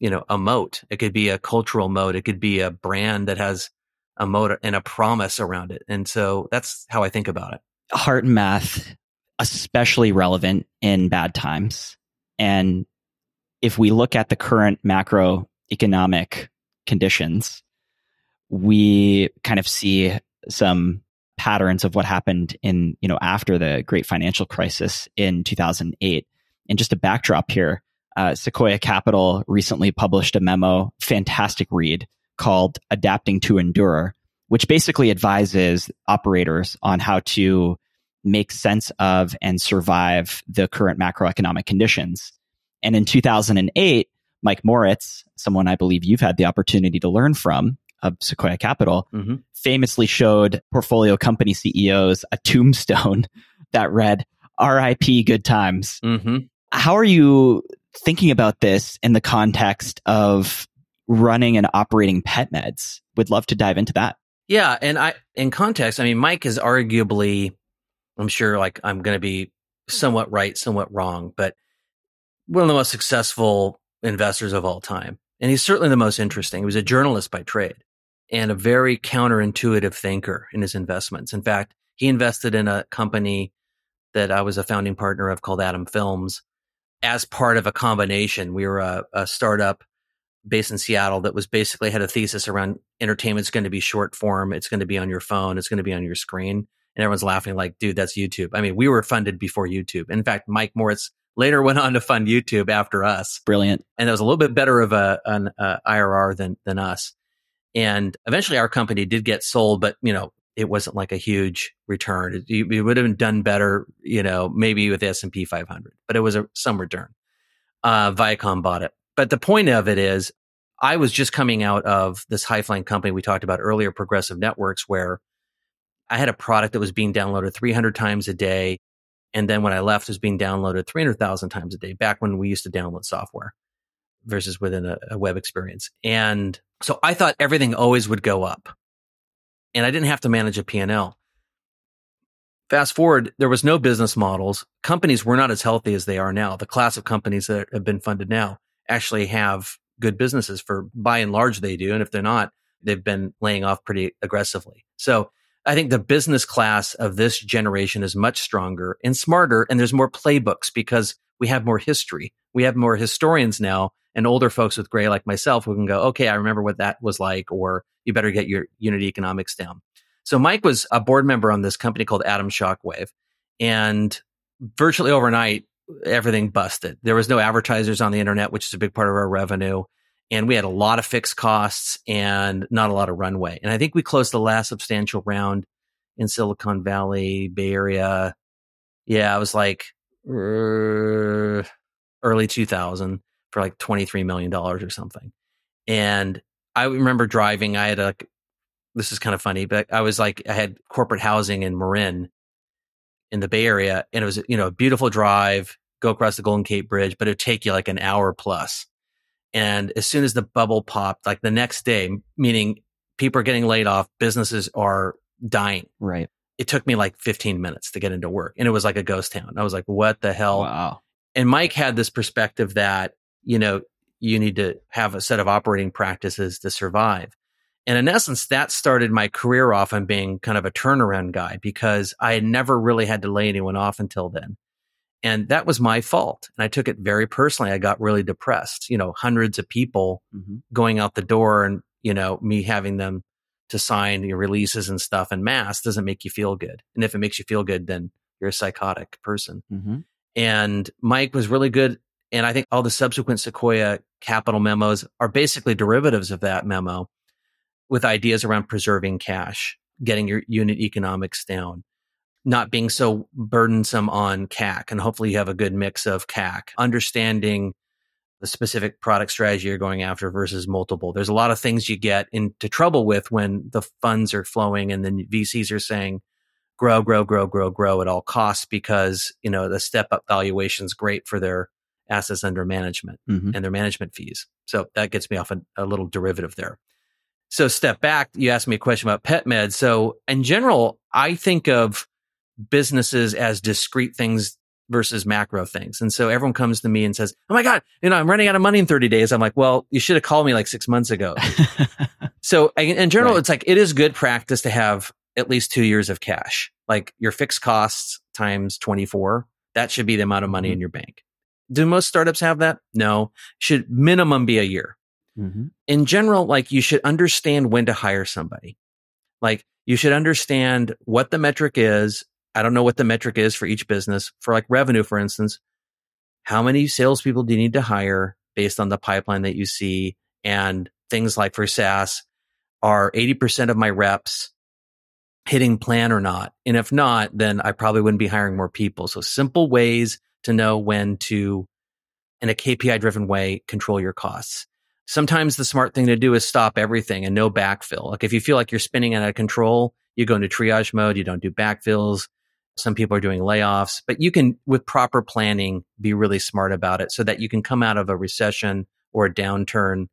you know, a moat. It could be a cultural moat. It could be a brand that has a moat and a promise around it. And so that's how I think about it. Heart and math, especially relevant in bad times. And if we look at the current macroeconomic conditions, we kind of see some patterns of what happened in, you know, after the great financial crisis in 2008. And just a backdrop here, uh, Sequoia Capital recently published a memo, fantastic read called Adapting to Endure, which basically advises operators on how to make sense of and survive the current macroeconomic conditions. And in 2008, Mike Moritz, someone I believe you've had the opportunity to learn from of Sequoia Capital, mm-hmm. famously showed portfolio company CEOs a tombstone [laughs] that read RIP good times. Mm-hmm. How are you thinking about this in the context of running and operating PetMeds. Would love to dive into that. Yeah, and I in context, I mean, Mike is arguably, I'm sure, like I'm going to be somewhat right, somewhat wrong, but one of the most successful investors of all time, and he's certainly the most interesting. He was a journalist by trade and a very counterintuitive thinker in his investments. In fact, he invested in a company that I was a founding partner of called AtomFilms as part of a combination. We were a, a startup based in Seattle that was basically had a thesis around entertainment's going to be short form. It's going to be on your phone. It's going to be on your screen. And everyone's laughing like, dude, that's YouTube. I mean, we were funded before YouTube. In fact, Mike Moritz later [laughs] went on to fund YouTube after us. Brilliant. And it was a little bit better of a, an uh, IRR than, than us. And eventually our company did get sold, but you know, it wasn't like a huge return. It, it would have done better, you know, maybe with the S&P 500, but it was a, some return. Uh, Viacom bought it. But the point of it is I was just coming out of this high flying company we talked about earlier, Progressive Networks, where I had a product that was being downloaded 300 times a day. And then when I left, it was being downloaded 300,000 times a day back when we used to download software versus within a, a web experience. And so I thought everything always would go up and I didn't have to manage a P&L. Fast forward, there was no business models. Companies were not as healthy as they are now. The class of companies that have been funded now actually have good businesses for by and large they do. And if they're not, they've been laying off pretty aggressively. So I think the business class of this generation is much stronger and smarter. And there's more playbooks because we have more history. We have more historians now and older folks with gray like myself who can go, okay, I remember what that was like, or you better get your unit economics down. So Mike was a board member on this company called AtomShockwave. And virtually overnight, everything busted. There was no advertisers on the internet, which is a big part of our revenue. And we had a lot of fixed costs and not a lot of runway. And I think we closed the last substantial round in Silicon Valley, Bay Area. Yeah, I was like uh, early 2000 for like $23 million or something. And I remember driving, I had a, this is kind of funny, but I was like, I had corporate housing in Marin in the Bay Area and it was, you know, a beautiful drive, go across the Golden Gate Bridge, but it would take you like an hour plus. And as soon as the bubble popped, like the next day, meaning people are getting laid off, businesses are dying. Right. It took me like 15 minutes to get into work and it was like a ghost town. I was like, what the hell? Wow. And Mike had this perspective that, you know, you need to have a set of operating practices to survive. And in essence, that started my career off on being kind of a turnaround guy because I had never really had to lay anyone off until then. And that was my fault. And I took it very personally. I got really depressed, you know, hundreds of people mm-hmm. going out the door and, you know, me having them to sign your releases and stuff en mass doesn't make you feel good. And if it makes you feel good, then you're a psychotic person. Mm-hmm. And Mike was really good. And I think all the subsequent Sequoia capital memos are basically derivatives of that memo with ideas around preserving cash, getting your unit economics down, not being so burdensome on CAC. And hopefully you have a good mix of CAC, understanding the specific product strategy you're going after versus multiple. There's a lot of things you get into trouble with when the funds are flowing and then VCs are saying, grow, grow, grow, grow, grow at all costs because, you know, the step up valuation is great for their assets under management mm-hmm. and their management fees. So that gets me off a, a little derivative there. So step back, you asked me a question about pet med. So in general, I think of businesses as discrete things versus macro things. And so everyone comes to me and says, Oh my God, you know, I'm running out of money in 30 days. I'm like, well, you should have called me like six months ago. [laughs] so in general, right. it's like, it is good practice to have at least two years of cash, like your fixed costs times 24. That should be the amount of money mm-hmm. in your bank. Do most startups have that? No. Should minimum be a year. Mm-hmm. In general, like you should understand when to hire somebody. Like you should understand what the metric is I don't know what the metric is for each business. For like revenue, for instance, how many salespeople do you need to hire based on the pipeline that you see? And things like for SaaS, are 80% of my reps hitting plan or not? And if not, then I probably wouldn't be hiring more people. So simple ways to know when to, in a KPI driven way, control your costs. Sometimes the smart thing to do is stop everything and no backfill. Like if you feel like you're spinning out of control, you go into triage mode, you don't do backfills. Some people are doing layoffs, but you can, with proper planning, be really smart about it so that you can come out of a recession or a downturn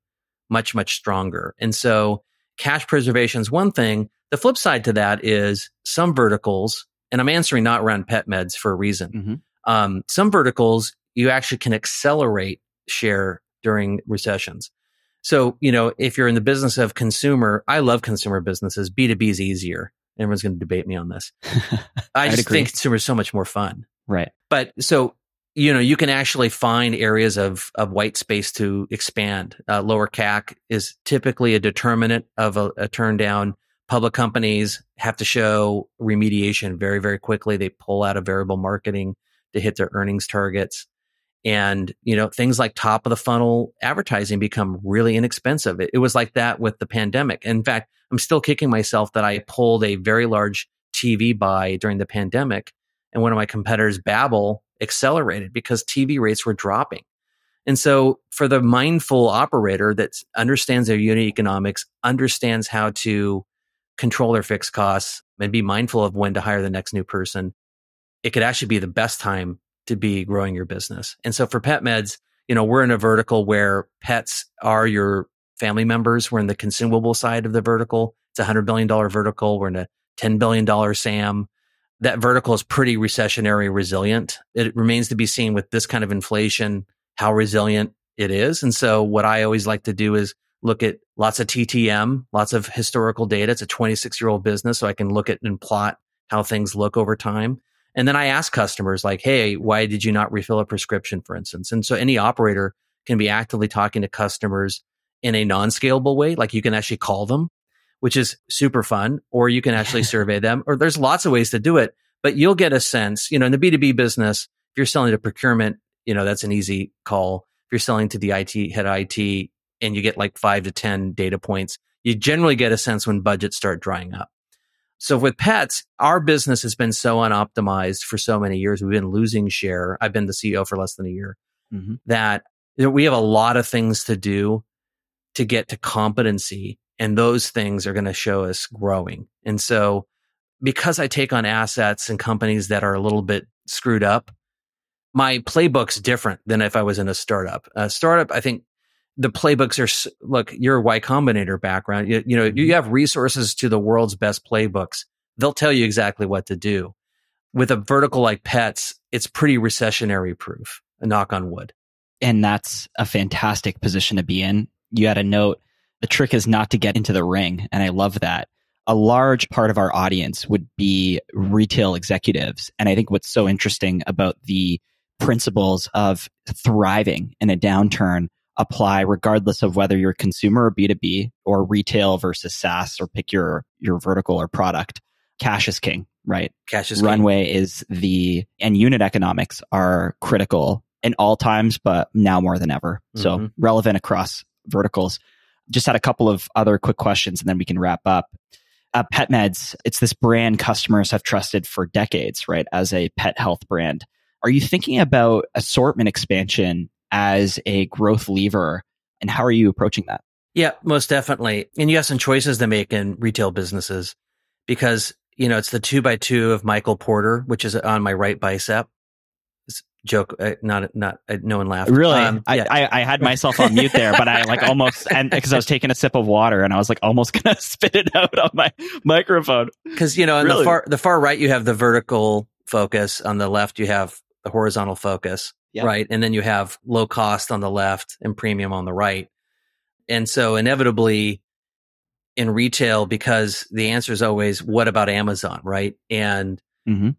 much, much stronger. And so cash preservation is one thing. The flip side to that is some verticals, and I'm answering not around pet meds for a reason. Mm-hmm. Um, some verticals you actually can accelerate share during recessions. So, you know, if you're in the business of consumer, I love consumer businesses. B2B is easier. Everyone's going to debate me on this. [laughs] I just agree. think consumer is so much more fun. Right. But so, you know, you can actually find areas of, of white space to expand. Uh, lower CAC is typically a determinant of a, a turn down, public companies have to show remediation very, very quickly. They pull out of variable marketing to hit their earnings targets. And, you know, things like top of the funnel advertising become really inexpensive. It, it was like that with the pandemic. In fact, I'm still kicking myself that I pulled a very large TV buy during the pandemic and one of my competitors, Babbel, accelerated because TV rates were dropping. And so for the mindful operator that understands their unit economics, understands how to control their fixed costs and be mindful of when to hire the next new person, it could actually be the best time to be growing your business. And so for pet meds, you know, we're in a vertical where pets are your family members. We're in the consumable side of the vertical. It's a hundred billion dollar vertical. We're in a $10 billion SAM. That vertical is pretty recessionary resilient. It remains to be seen with this kind of inflation, how resilient it is. And so what I always like to do is look at lots of TTM, lots of historical data. It's a 26 year old business. So I can look at and plot how things look over time. And then I ask customers like, Hey, why did you not refill a prescription, for instance? And so any operator can be actively talking to customers in a non-scalable way. Like you can actually call them, which is super fun, or you can actually [laughs] survey them, or there's lots of ways to do it, but you'll get a sense, you know, in the B2B business, if you're selling to procurement, you know, that's an easy call. If you're selling to the IT head IT, and you get like five to 10 data points, you generally get a sense when budgets start drying up. So with pets, our business has been so unoptimized for so many years. We've been losing share. I've been the CEO for less than a year mm-hmm. that we have a lot of things to do to get to competency. And those things are going to show us growing. And so because I take on assets and companies that are a little bit screwed up, my playbook's different than if I was in a startup. A startup, I think the playbooks are look your y combinator background. You, you know you mm-hmm. have resources to the world's best playbooks. They'll tell you exactly what to do. With a vertical like pets it's pretty recessionary proof a knock on wood. And that's a fantastic position to be in. You had a note the trick is not to get into the ring and i love that. A large part of our audience would be retail executives and i think what's so interesting about the principles of thriving in a downturn apply regardless of whether you're consumer or B2B or retail versus SaaS or pick your, your vertical or product. Cash is king, right? Cash is Runway king. is the, and unit economics are critical in all times, but now more than ever. Mm-hmm. So relevant across verticals. Just had a couple of other quick questions and then we can wrap up. Uh, pet meds, it's this brand customers have trusted for decades, right? As a pet health brand. Are you thinking about assortment expansion as a growth lever and how are you approaching that? Yeah, most definitely. And you have some choices to make in retail businesses because, you know, it's the two by two of Michael Porter, which is on my right bicep. Joke, uh, not, not, uh, no one laughed. Really? Um, yeah. I, I, I, had myself on mute there, but I like [laughs] almost, and because I was taking a sip of water and I was like almost [laughs] going to spit it out on my microphone. Cause, you know, on really? the far, the far right, you have the vertical focus. On the left, you have the horizontal focus. Yep. Right. And then you have low cost on the left and premium on the right. And so inevitably in retail, because the answer is always, what about Amazon? Right. And mm-hmm.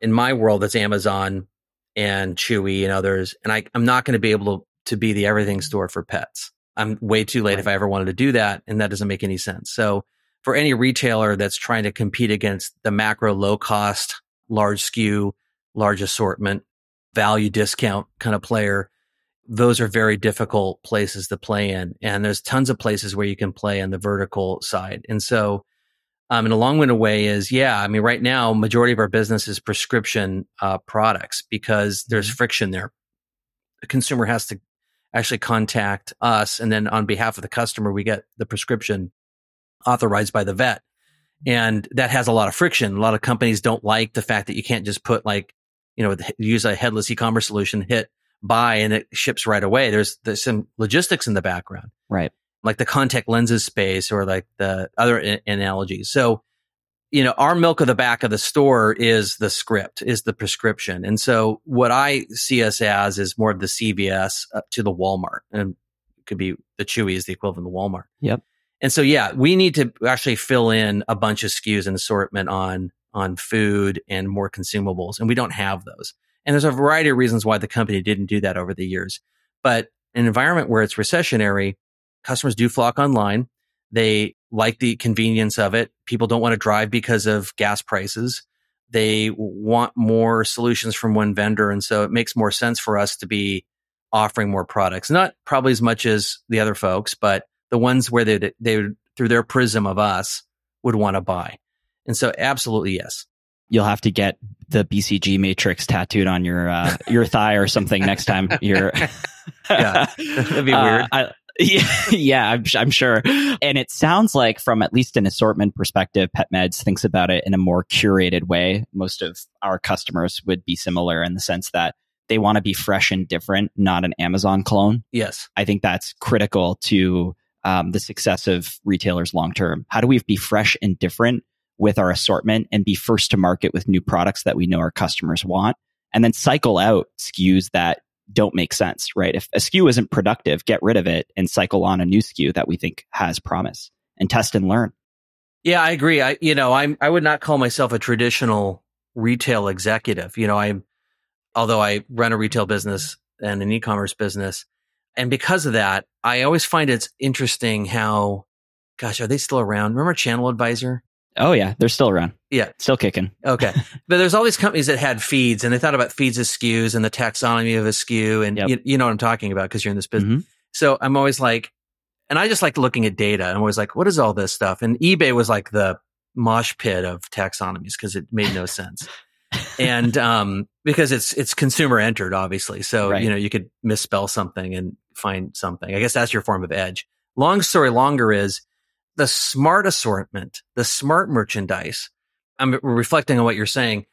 in my world, it's Amazon and Chewy and others. And I, I'm not going to be able to, to be the everything store for pets. I'm way too late right. if I ever wanted to do that. And that doesn't make any sense. So for any retailer that's trying to compete against the macro low cost, large SKU, large assortment, value discount kind of player, those are very difficult places to play in. And there's tons of places where you can play on the vertical side. And so, um, in a long-winded way is, yeah, I mean, right now, majority of our business is prescription uh, products because there's mm-hmm. friction there. The consumer has to actually contact us, and then on behalf of the customer, we get the prescription authorized by the vet, and that has a lot of friction. A lot of companies don't like the fact that you can't just put like you know, use a headless e-commerce solution, hit buy and it ships right away. There's, there's some logistics in the background. Right. Like the contact lenses space or like the other I- analogies. So, you know, our milk of the back of the store is the script, is the prescription. And so what I see us as is more of the CVS up uh, to the Walmart and it could be the Chewy is the equivalent of the Walmart. Yep. And so, yeah, we need to actually fill in a bunch of SKUs and assortment on on food and more consumables. And we don't have those. And there's a variety of reasons why the company didn't do that over the years. But an environment where it's recessionary, customers do flock online. They like the convenience of it. People don't want to drive because of gas prices. They want more solutions from one vendor. And so it makes more sense for us to be offering more products. Not probably as much as the other folks, but the ones where they, they through their prism of us, would want to buy. And so absolutely yes. You'll have to get the BCG matrix tattooed on your uh, your thigh or something next time you're. [laughs] yeah, [laughs] that'd be weird. Uh, I, yeah, [laughs] yeah, I'm, I'm sure. And it sounds like, from at least an assortment perspective, PetMeds thinks about it in a more curated way. Most of our customers would be similar in the sense that they want to be fresh and different, not an Amazon clone. Yes. I think that's critical to um, the success of retailers long term. How do we be fresh and different with our assortment and be first to market with new products that we know our customers want? And then cycle out SKUs that don't make sense, right? If a SKU isn't productive, get rid of it and cycle on a new SKU that we think has promise and test and learn. Yeah, I agree. I, you know, I'm, I would not call myself a traditional retail executive. You know, I'm, although I run a retail business and an e-commerce business. And because of that, I always find it's interesting how, gosh, are they still around? Remember ChannelAdvisor? Oh yeah, they're still around. Yeah, still kicking. Okay, [laughs] but there's all these companies that had feeds, and they thought about feeds as SKUs and the taxonomy of a SKU, and yep. you, you, know what I'm talking about because you're in this business. Mm-hmm. So I'm always like, and I just like looking at data. I'm always like, what is all this stuff? And eBay was like the mosh pit of taxonomies because it made no [laughs] sense. and um, because it's it's consumer entered, obviously, so right. you know you could misspell something and find something. I guess that's your form of edge. Long story longer is the smart assortment, the smart merchandise. I'm reflecting on what you're saying,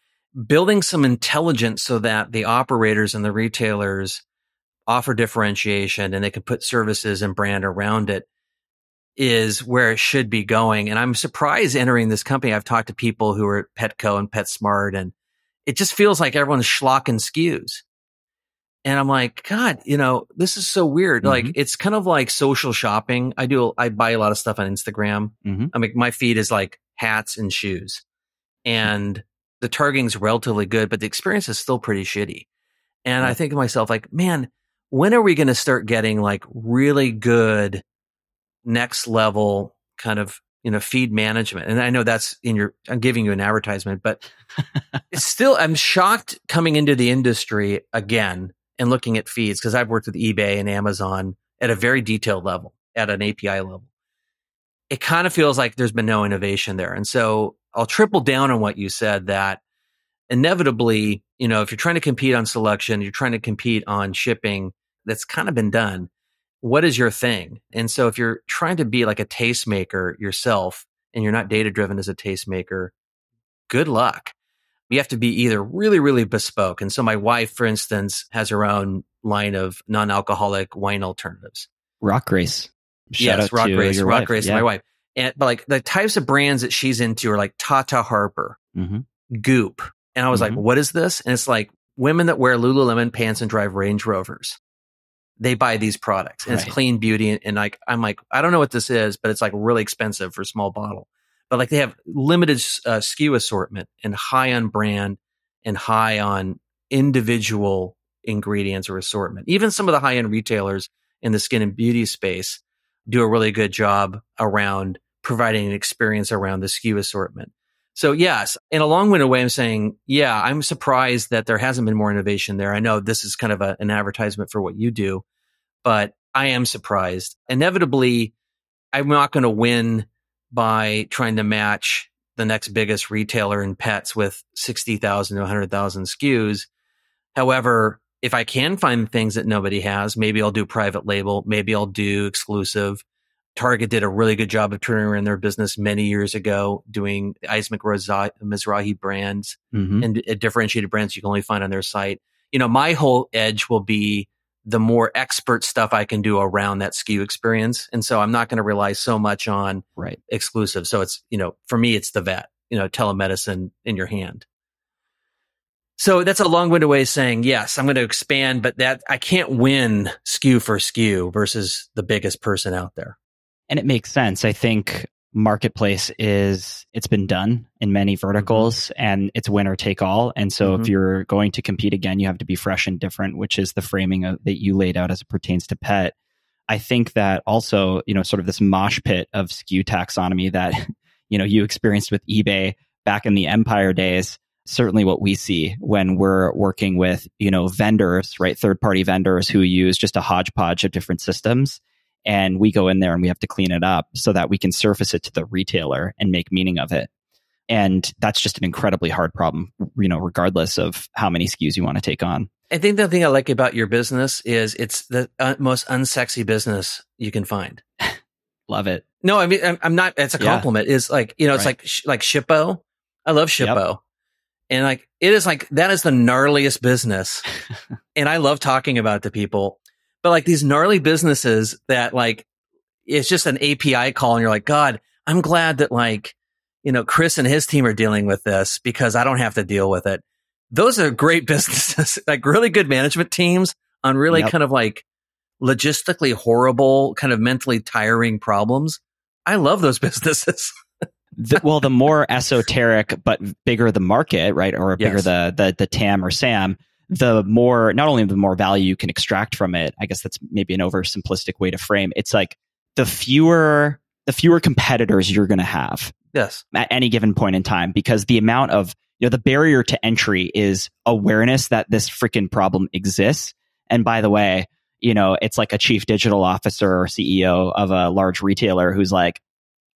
building some intelligence so that the operators and the retailers offer differentiation and they can put services and brand around it is where it should be going. And I'm surprised entering this company. I've talked to people who are at Petco and PetSmart and it just feels like everyone's schlocking SKUs. And I'm like, God, you know, this is so weird. Mm-hmm. Like, it's kind of like social shopping. I do, I buy a lot of stuff on Instagram. Mm-hmm. I mean, my feed is like hats and shoes and the targeting's relatively good, but the experience is still pretty shitty. And I think to myself, like, man, when are we going to start getting like really good next level kind of, you know, feed management? And I know that's in your, I'm giving you an advertisement, but [laughs] it's still, I'm shocked coming into the industry again and looking at feeds because I've worked with eBay and Amazon at a very detailed level, at an API level. It kind of feels like there's been no innovation there. And so I'll triple down on what you said that inevitably, you know, if you're trying to compete on selection, you're trying to compete on shipping, that's kind of been done. What is your thing? And so if you're trying to be like a tastemaker yourself and you're not data driven as a tastemaker, good luck you have to be either really, really bespoke. And so my wife, for instance, has her own line of non-alcoholic wine alternatives. Rock Race. Shout yes, Rock Race. Rock wife. Race, yeah. my wife. And but like the types of brands that she's into are like Tata Harper, mm-hmm. Goop. And I was mm-hmm. like, what is this? And it's like women that wear Lululemon pants and drive Range Rovers. They buy these products and right. it's clean beauty. And, and like, I'm like, I don't know what this is, but it's like really expensive for a small bottle but like they have limited uh, assortment and high on brand and high on individual ingredients or assortment. Even some of the high end retailers in the skin and beauty space do a really good job around providing an experience around the SKU assortment. So yes, in a long-winded way, I'm saying, yeah, I'm surprised that there hasn't been more innovation there. I know this is kind of a, an advertisement for what you do, but I am surprised. Inevitably, I'm not going to win by trying to match the next biggest retailer in pets with 60,000 to 100,000 SKUs. However, if I can find things that nobody has, maybe I'll do private label, maybe I'll do exclusive. Target did a really good job of turning around their business many years ago, doing Isaac Mizrahi brands mm-hmm. and differentiated brands you can only find on their site. You know, my whole edge will be the more expert stuff I can do around that SKU experience. And so I'm not going to rely so much on right exclusive. So it's, you know, for me, it's the vet, you know, telemedicine in your hand. So that's a long winded way of saying, yes, I'm going to expand, but that I can't win SKU for SKU versus the biggest person out there. And it makes sense. I think marketplace is it's been done in many verticals mm-hmm. and it's winner take all and so mm-hmm. if you're going to compete again you have to be fresh and different which is the framing of, that you laid out as it pertains to pet I think that also, you know, sort of this mosh pit of SKU taxonomy that, [laughs] you know, you experienced with eBay back in the empire days, certainly what we see when we're working with, you know, vendors, right? Third party vendors who use just a hodgepodge of different systems. And we go in there and we have to clean it up so that we can surface it to the retailer and make meaning of it. And that's just an incredibly hard problem, you know, regardless of how many SKUs you want to take on. I think the thing I like about your business is it's the most unsexy business you can find. [laughs] Love it. No, I mean I'm, not. It's a compliment. Yeah. Is like you know, it's right. like like Shippo. I love Shippo, yep. and like it is like that is the gnarliest business, [laughs] and I love talking about it to people. But like these gnarly businesses that like it's just an API call, and you're like, God, I'm glad that like you know Chris and his team are dealing with this because I don't have to deal with it those are great [laughs] businesses, like really good management teams on really yep. kind of like logistically horrible, kind of mentally tiring problems. I love those [laughs] businesses. the, well, the more esoteric but bigger the market, right, or bigger yes. the, the the TAM or SAM, the more not only the more value you can extract from it. I guess that's maybe an oversimplistic way to frame. It's like the fewer the fewer competitors you're going to have. Yes. At any given point in time, because the amount of you know, the barrier to entry is awareness that this freaking problem exists. And by the way, you know, it's like a chief digital officer or CEO of a large retailer who's like,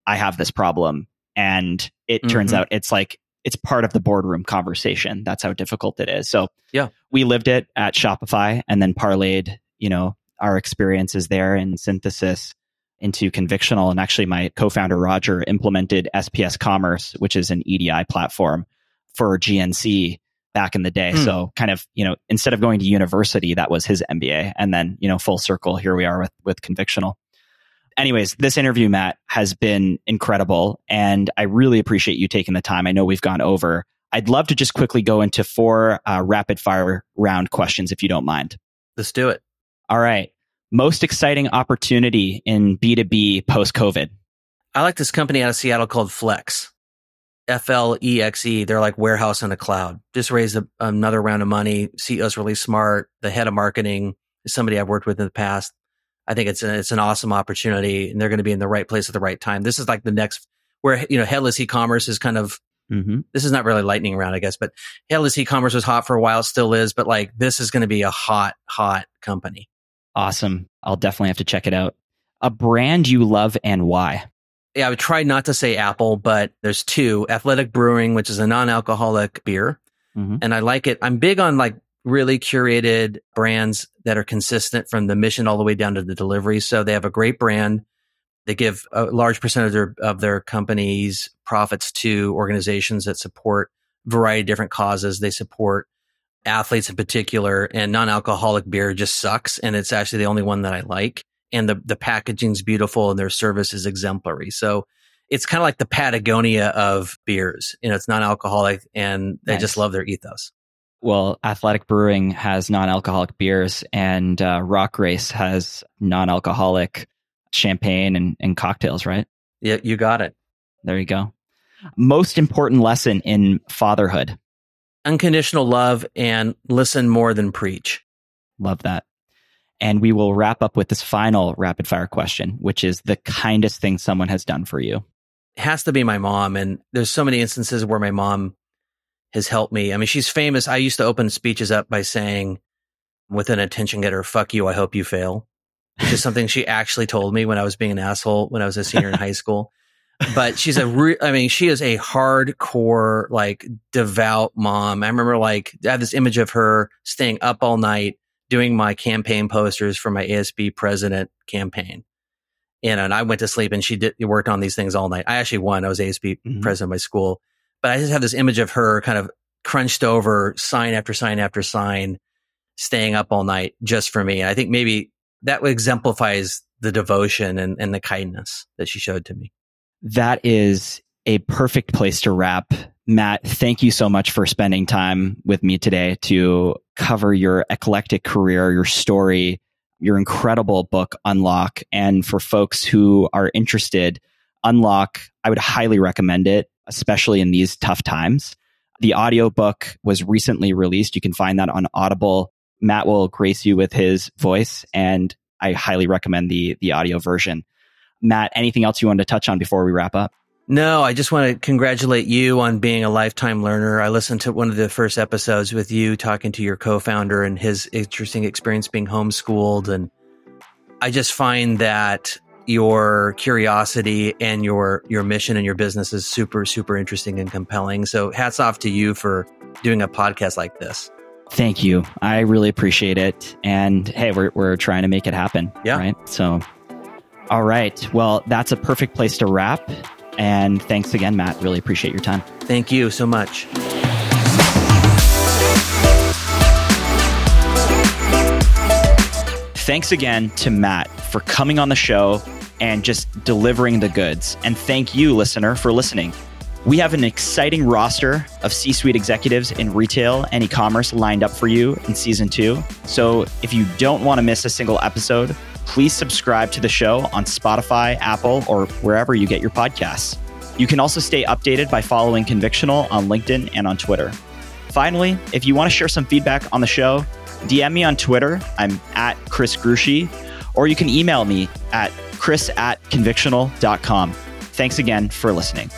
I have this problem. And it mm-hmm. turns out it's like, it's part of the boardroom conversation. That's how difficult it is. So, yeah, we lived it at Shopify and then parlayed, you know, our experiences there in synthesis into Convictional. And actually, my co founder, Roger, implemented SPS Commerce, which is an EDI platform for GNC back in the day. Hmm. So kind of, you know, instead of going to university, that was his MBA. And then, you know, full circle, here we are with, with Convictional. Anyways, this interview, Matt, has been incredible. And I really appreciate you taking the time. I know we've gone over. I'd love to just quickly go into four uh, rapid fire round questions, if you don't mind. Let's do it. All right. Most exciting opportunity in B2B post COVID? I like this company out of Seattle called Flexe. F L E X E. They're like warehouse in a cloud. Just raised a, another round of money. CEO's really smart. The head of marketing is somebody I've worked with in the past. I think it's a, it's an awesome opportunity, and they're going to be in the right place at the right time. This is like the next where you know headless e-commerce is kind of. Mm-hmm. This is not really lightning round, I guess, but headless e-commerce was hot for a while, still is. But like this is going to be a hot, hot company. Awesome. I'll definitely have to check it out. A brand you love and why? yeah, I would try not to say Apple, but there's two Athletic Brewing, which is a non alcoholic beer. Mm-hmm. And I like it. I'm big on like really curated brands that are consistent from the mission all the way down to the delivery. So they have a great brand. They give a large percentage of their, of their company's profits to organizations that support a variety of different causes. They support athletes in particular and non-alcoholic beer just sucks. And it's actually the only one that I like and the the packaging's beautiful and their service is exemplary. So it's kind of like the Patagonia of beers. You know, it's non-alcoholic and they nice. just love their ethos. Well, Athletic Brewing has non-alcoholic beers, and uh, Rock Race has non-alcoholic champagne and, and cocktails, right? Yeah, you got it. There you go. Most important lesson in fatherhood: unconditional love and listen more than preach. Love that. And we will wrap up with this final rapid fire question, which is the kindest thing someone has done for you. It has to be my mom. And there's so many instances where my mom has helped me. I mean, she's famous. I used to open speeches up by saying, with an attention getter, fuck you, I hope you fail. Which is something she actually told me when I was being an asshole when I was a senior in high school. But she's a re- I mean, she is a hardcore, like devout mom. I remember like, I have this image of her staying up all night doing my campaign posters for my ASB president campaign. And, and I went to sleep and she did worked on these things all night. I actually won. I was ASB mm-hmm. president of my school, but I just have this image of her kind of crunched over sign after sign after sign, staying up all night just for me. And I think maybe that exemplifies the devotion and, and the kindness that she showed to me. That is a perfect place to wrap. Matt, thank you so much for spending time with me today to cover your eclectic career, your story, your incredible book, Unlock. And for folks who are interested, Unlock, I would highly recommend it, especially in these tough times. The audiobook was recently released. You can find that on Audible. Matt will grace you with his voice and I highly recommend the the audio version. Matt, anything else you wanted to touch on before we wrap up? No, I just want to congratulate you on being a lifetime learner. I listened to one of the first episodes with you talking to your co-founder and his interesting experience being homeschooled and I just find that your curiosity and your your mission and your business is super super interesting and compelling. So hats off to you for doing a podcast like this. Thank you. I really appreciate it. And hey, we're we're trying to make it happen. Yeah. Right. So all right. Well, that's a perfect place to wrap. And thanks again, Matt. Really appreciate your time. Thank you so much. Thanks again to Matt for coming on the show and just delivering the goods. And thank you, listener, for listening. We have an exciting roster of C suite executives in retail and e commerce lined up for you in season two. So if you don't want to miss a single episode, please subscribe to the show on Spotify, Apple, or wherever you get your podcasts. You can also stay updated by following Convictional on LinkedIn and on Twitter. Finally, if you want to share some feedback on the show, DM me on Twitter. I'm at Chris Grushi, or you can email me at chris at convictional.com. Thanks again for listening.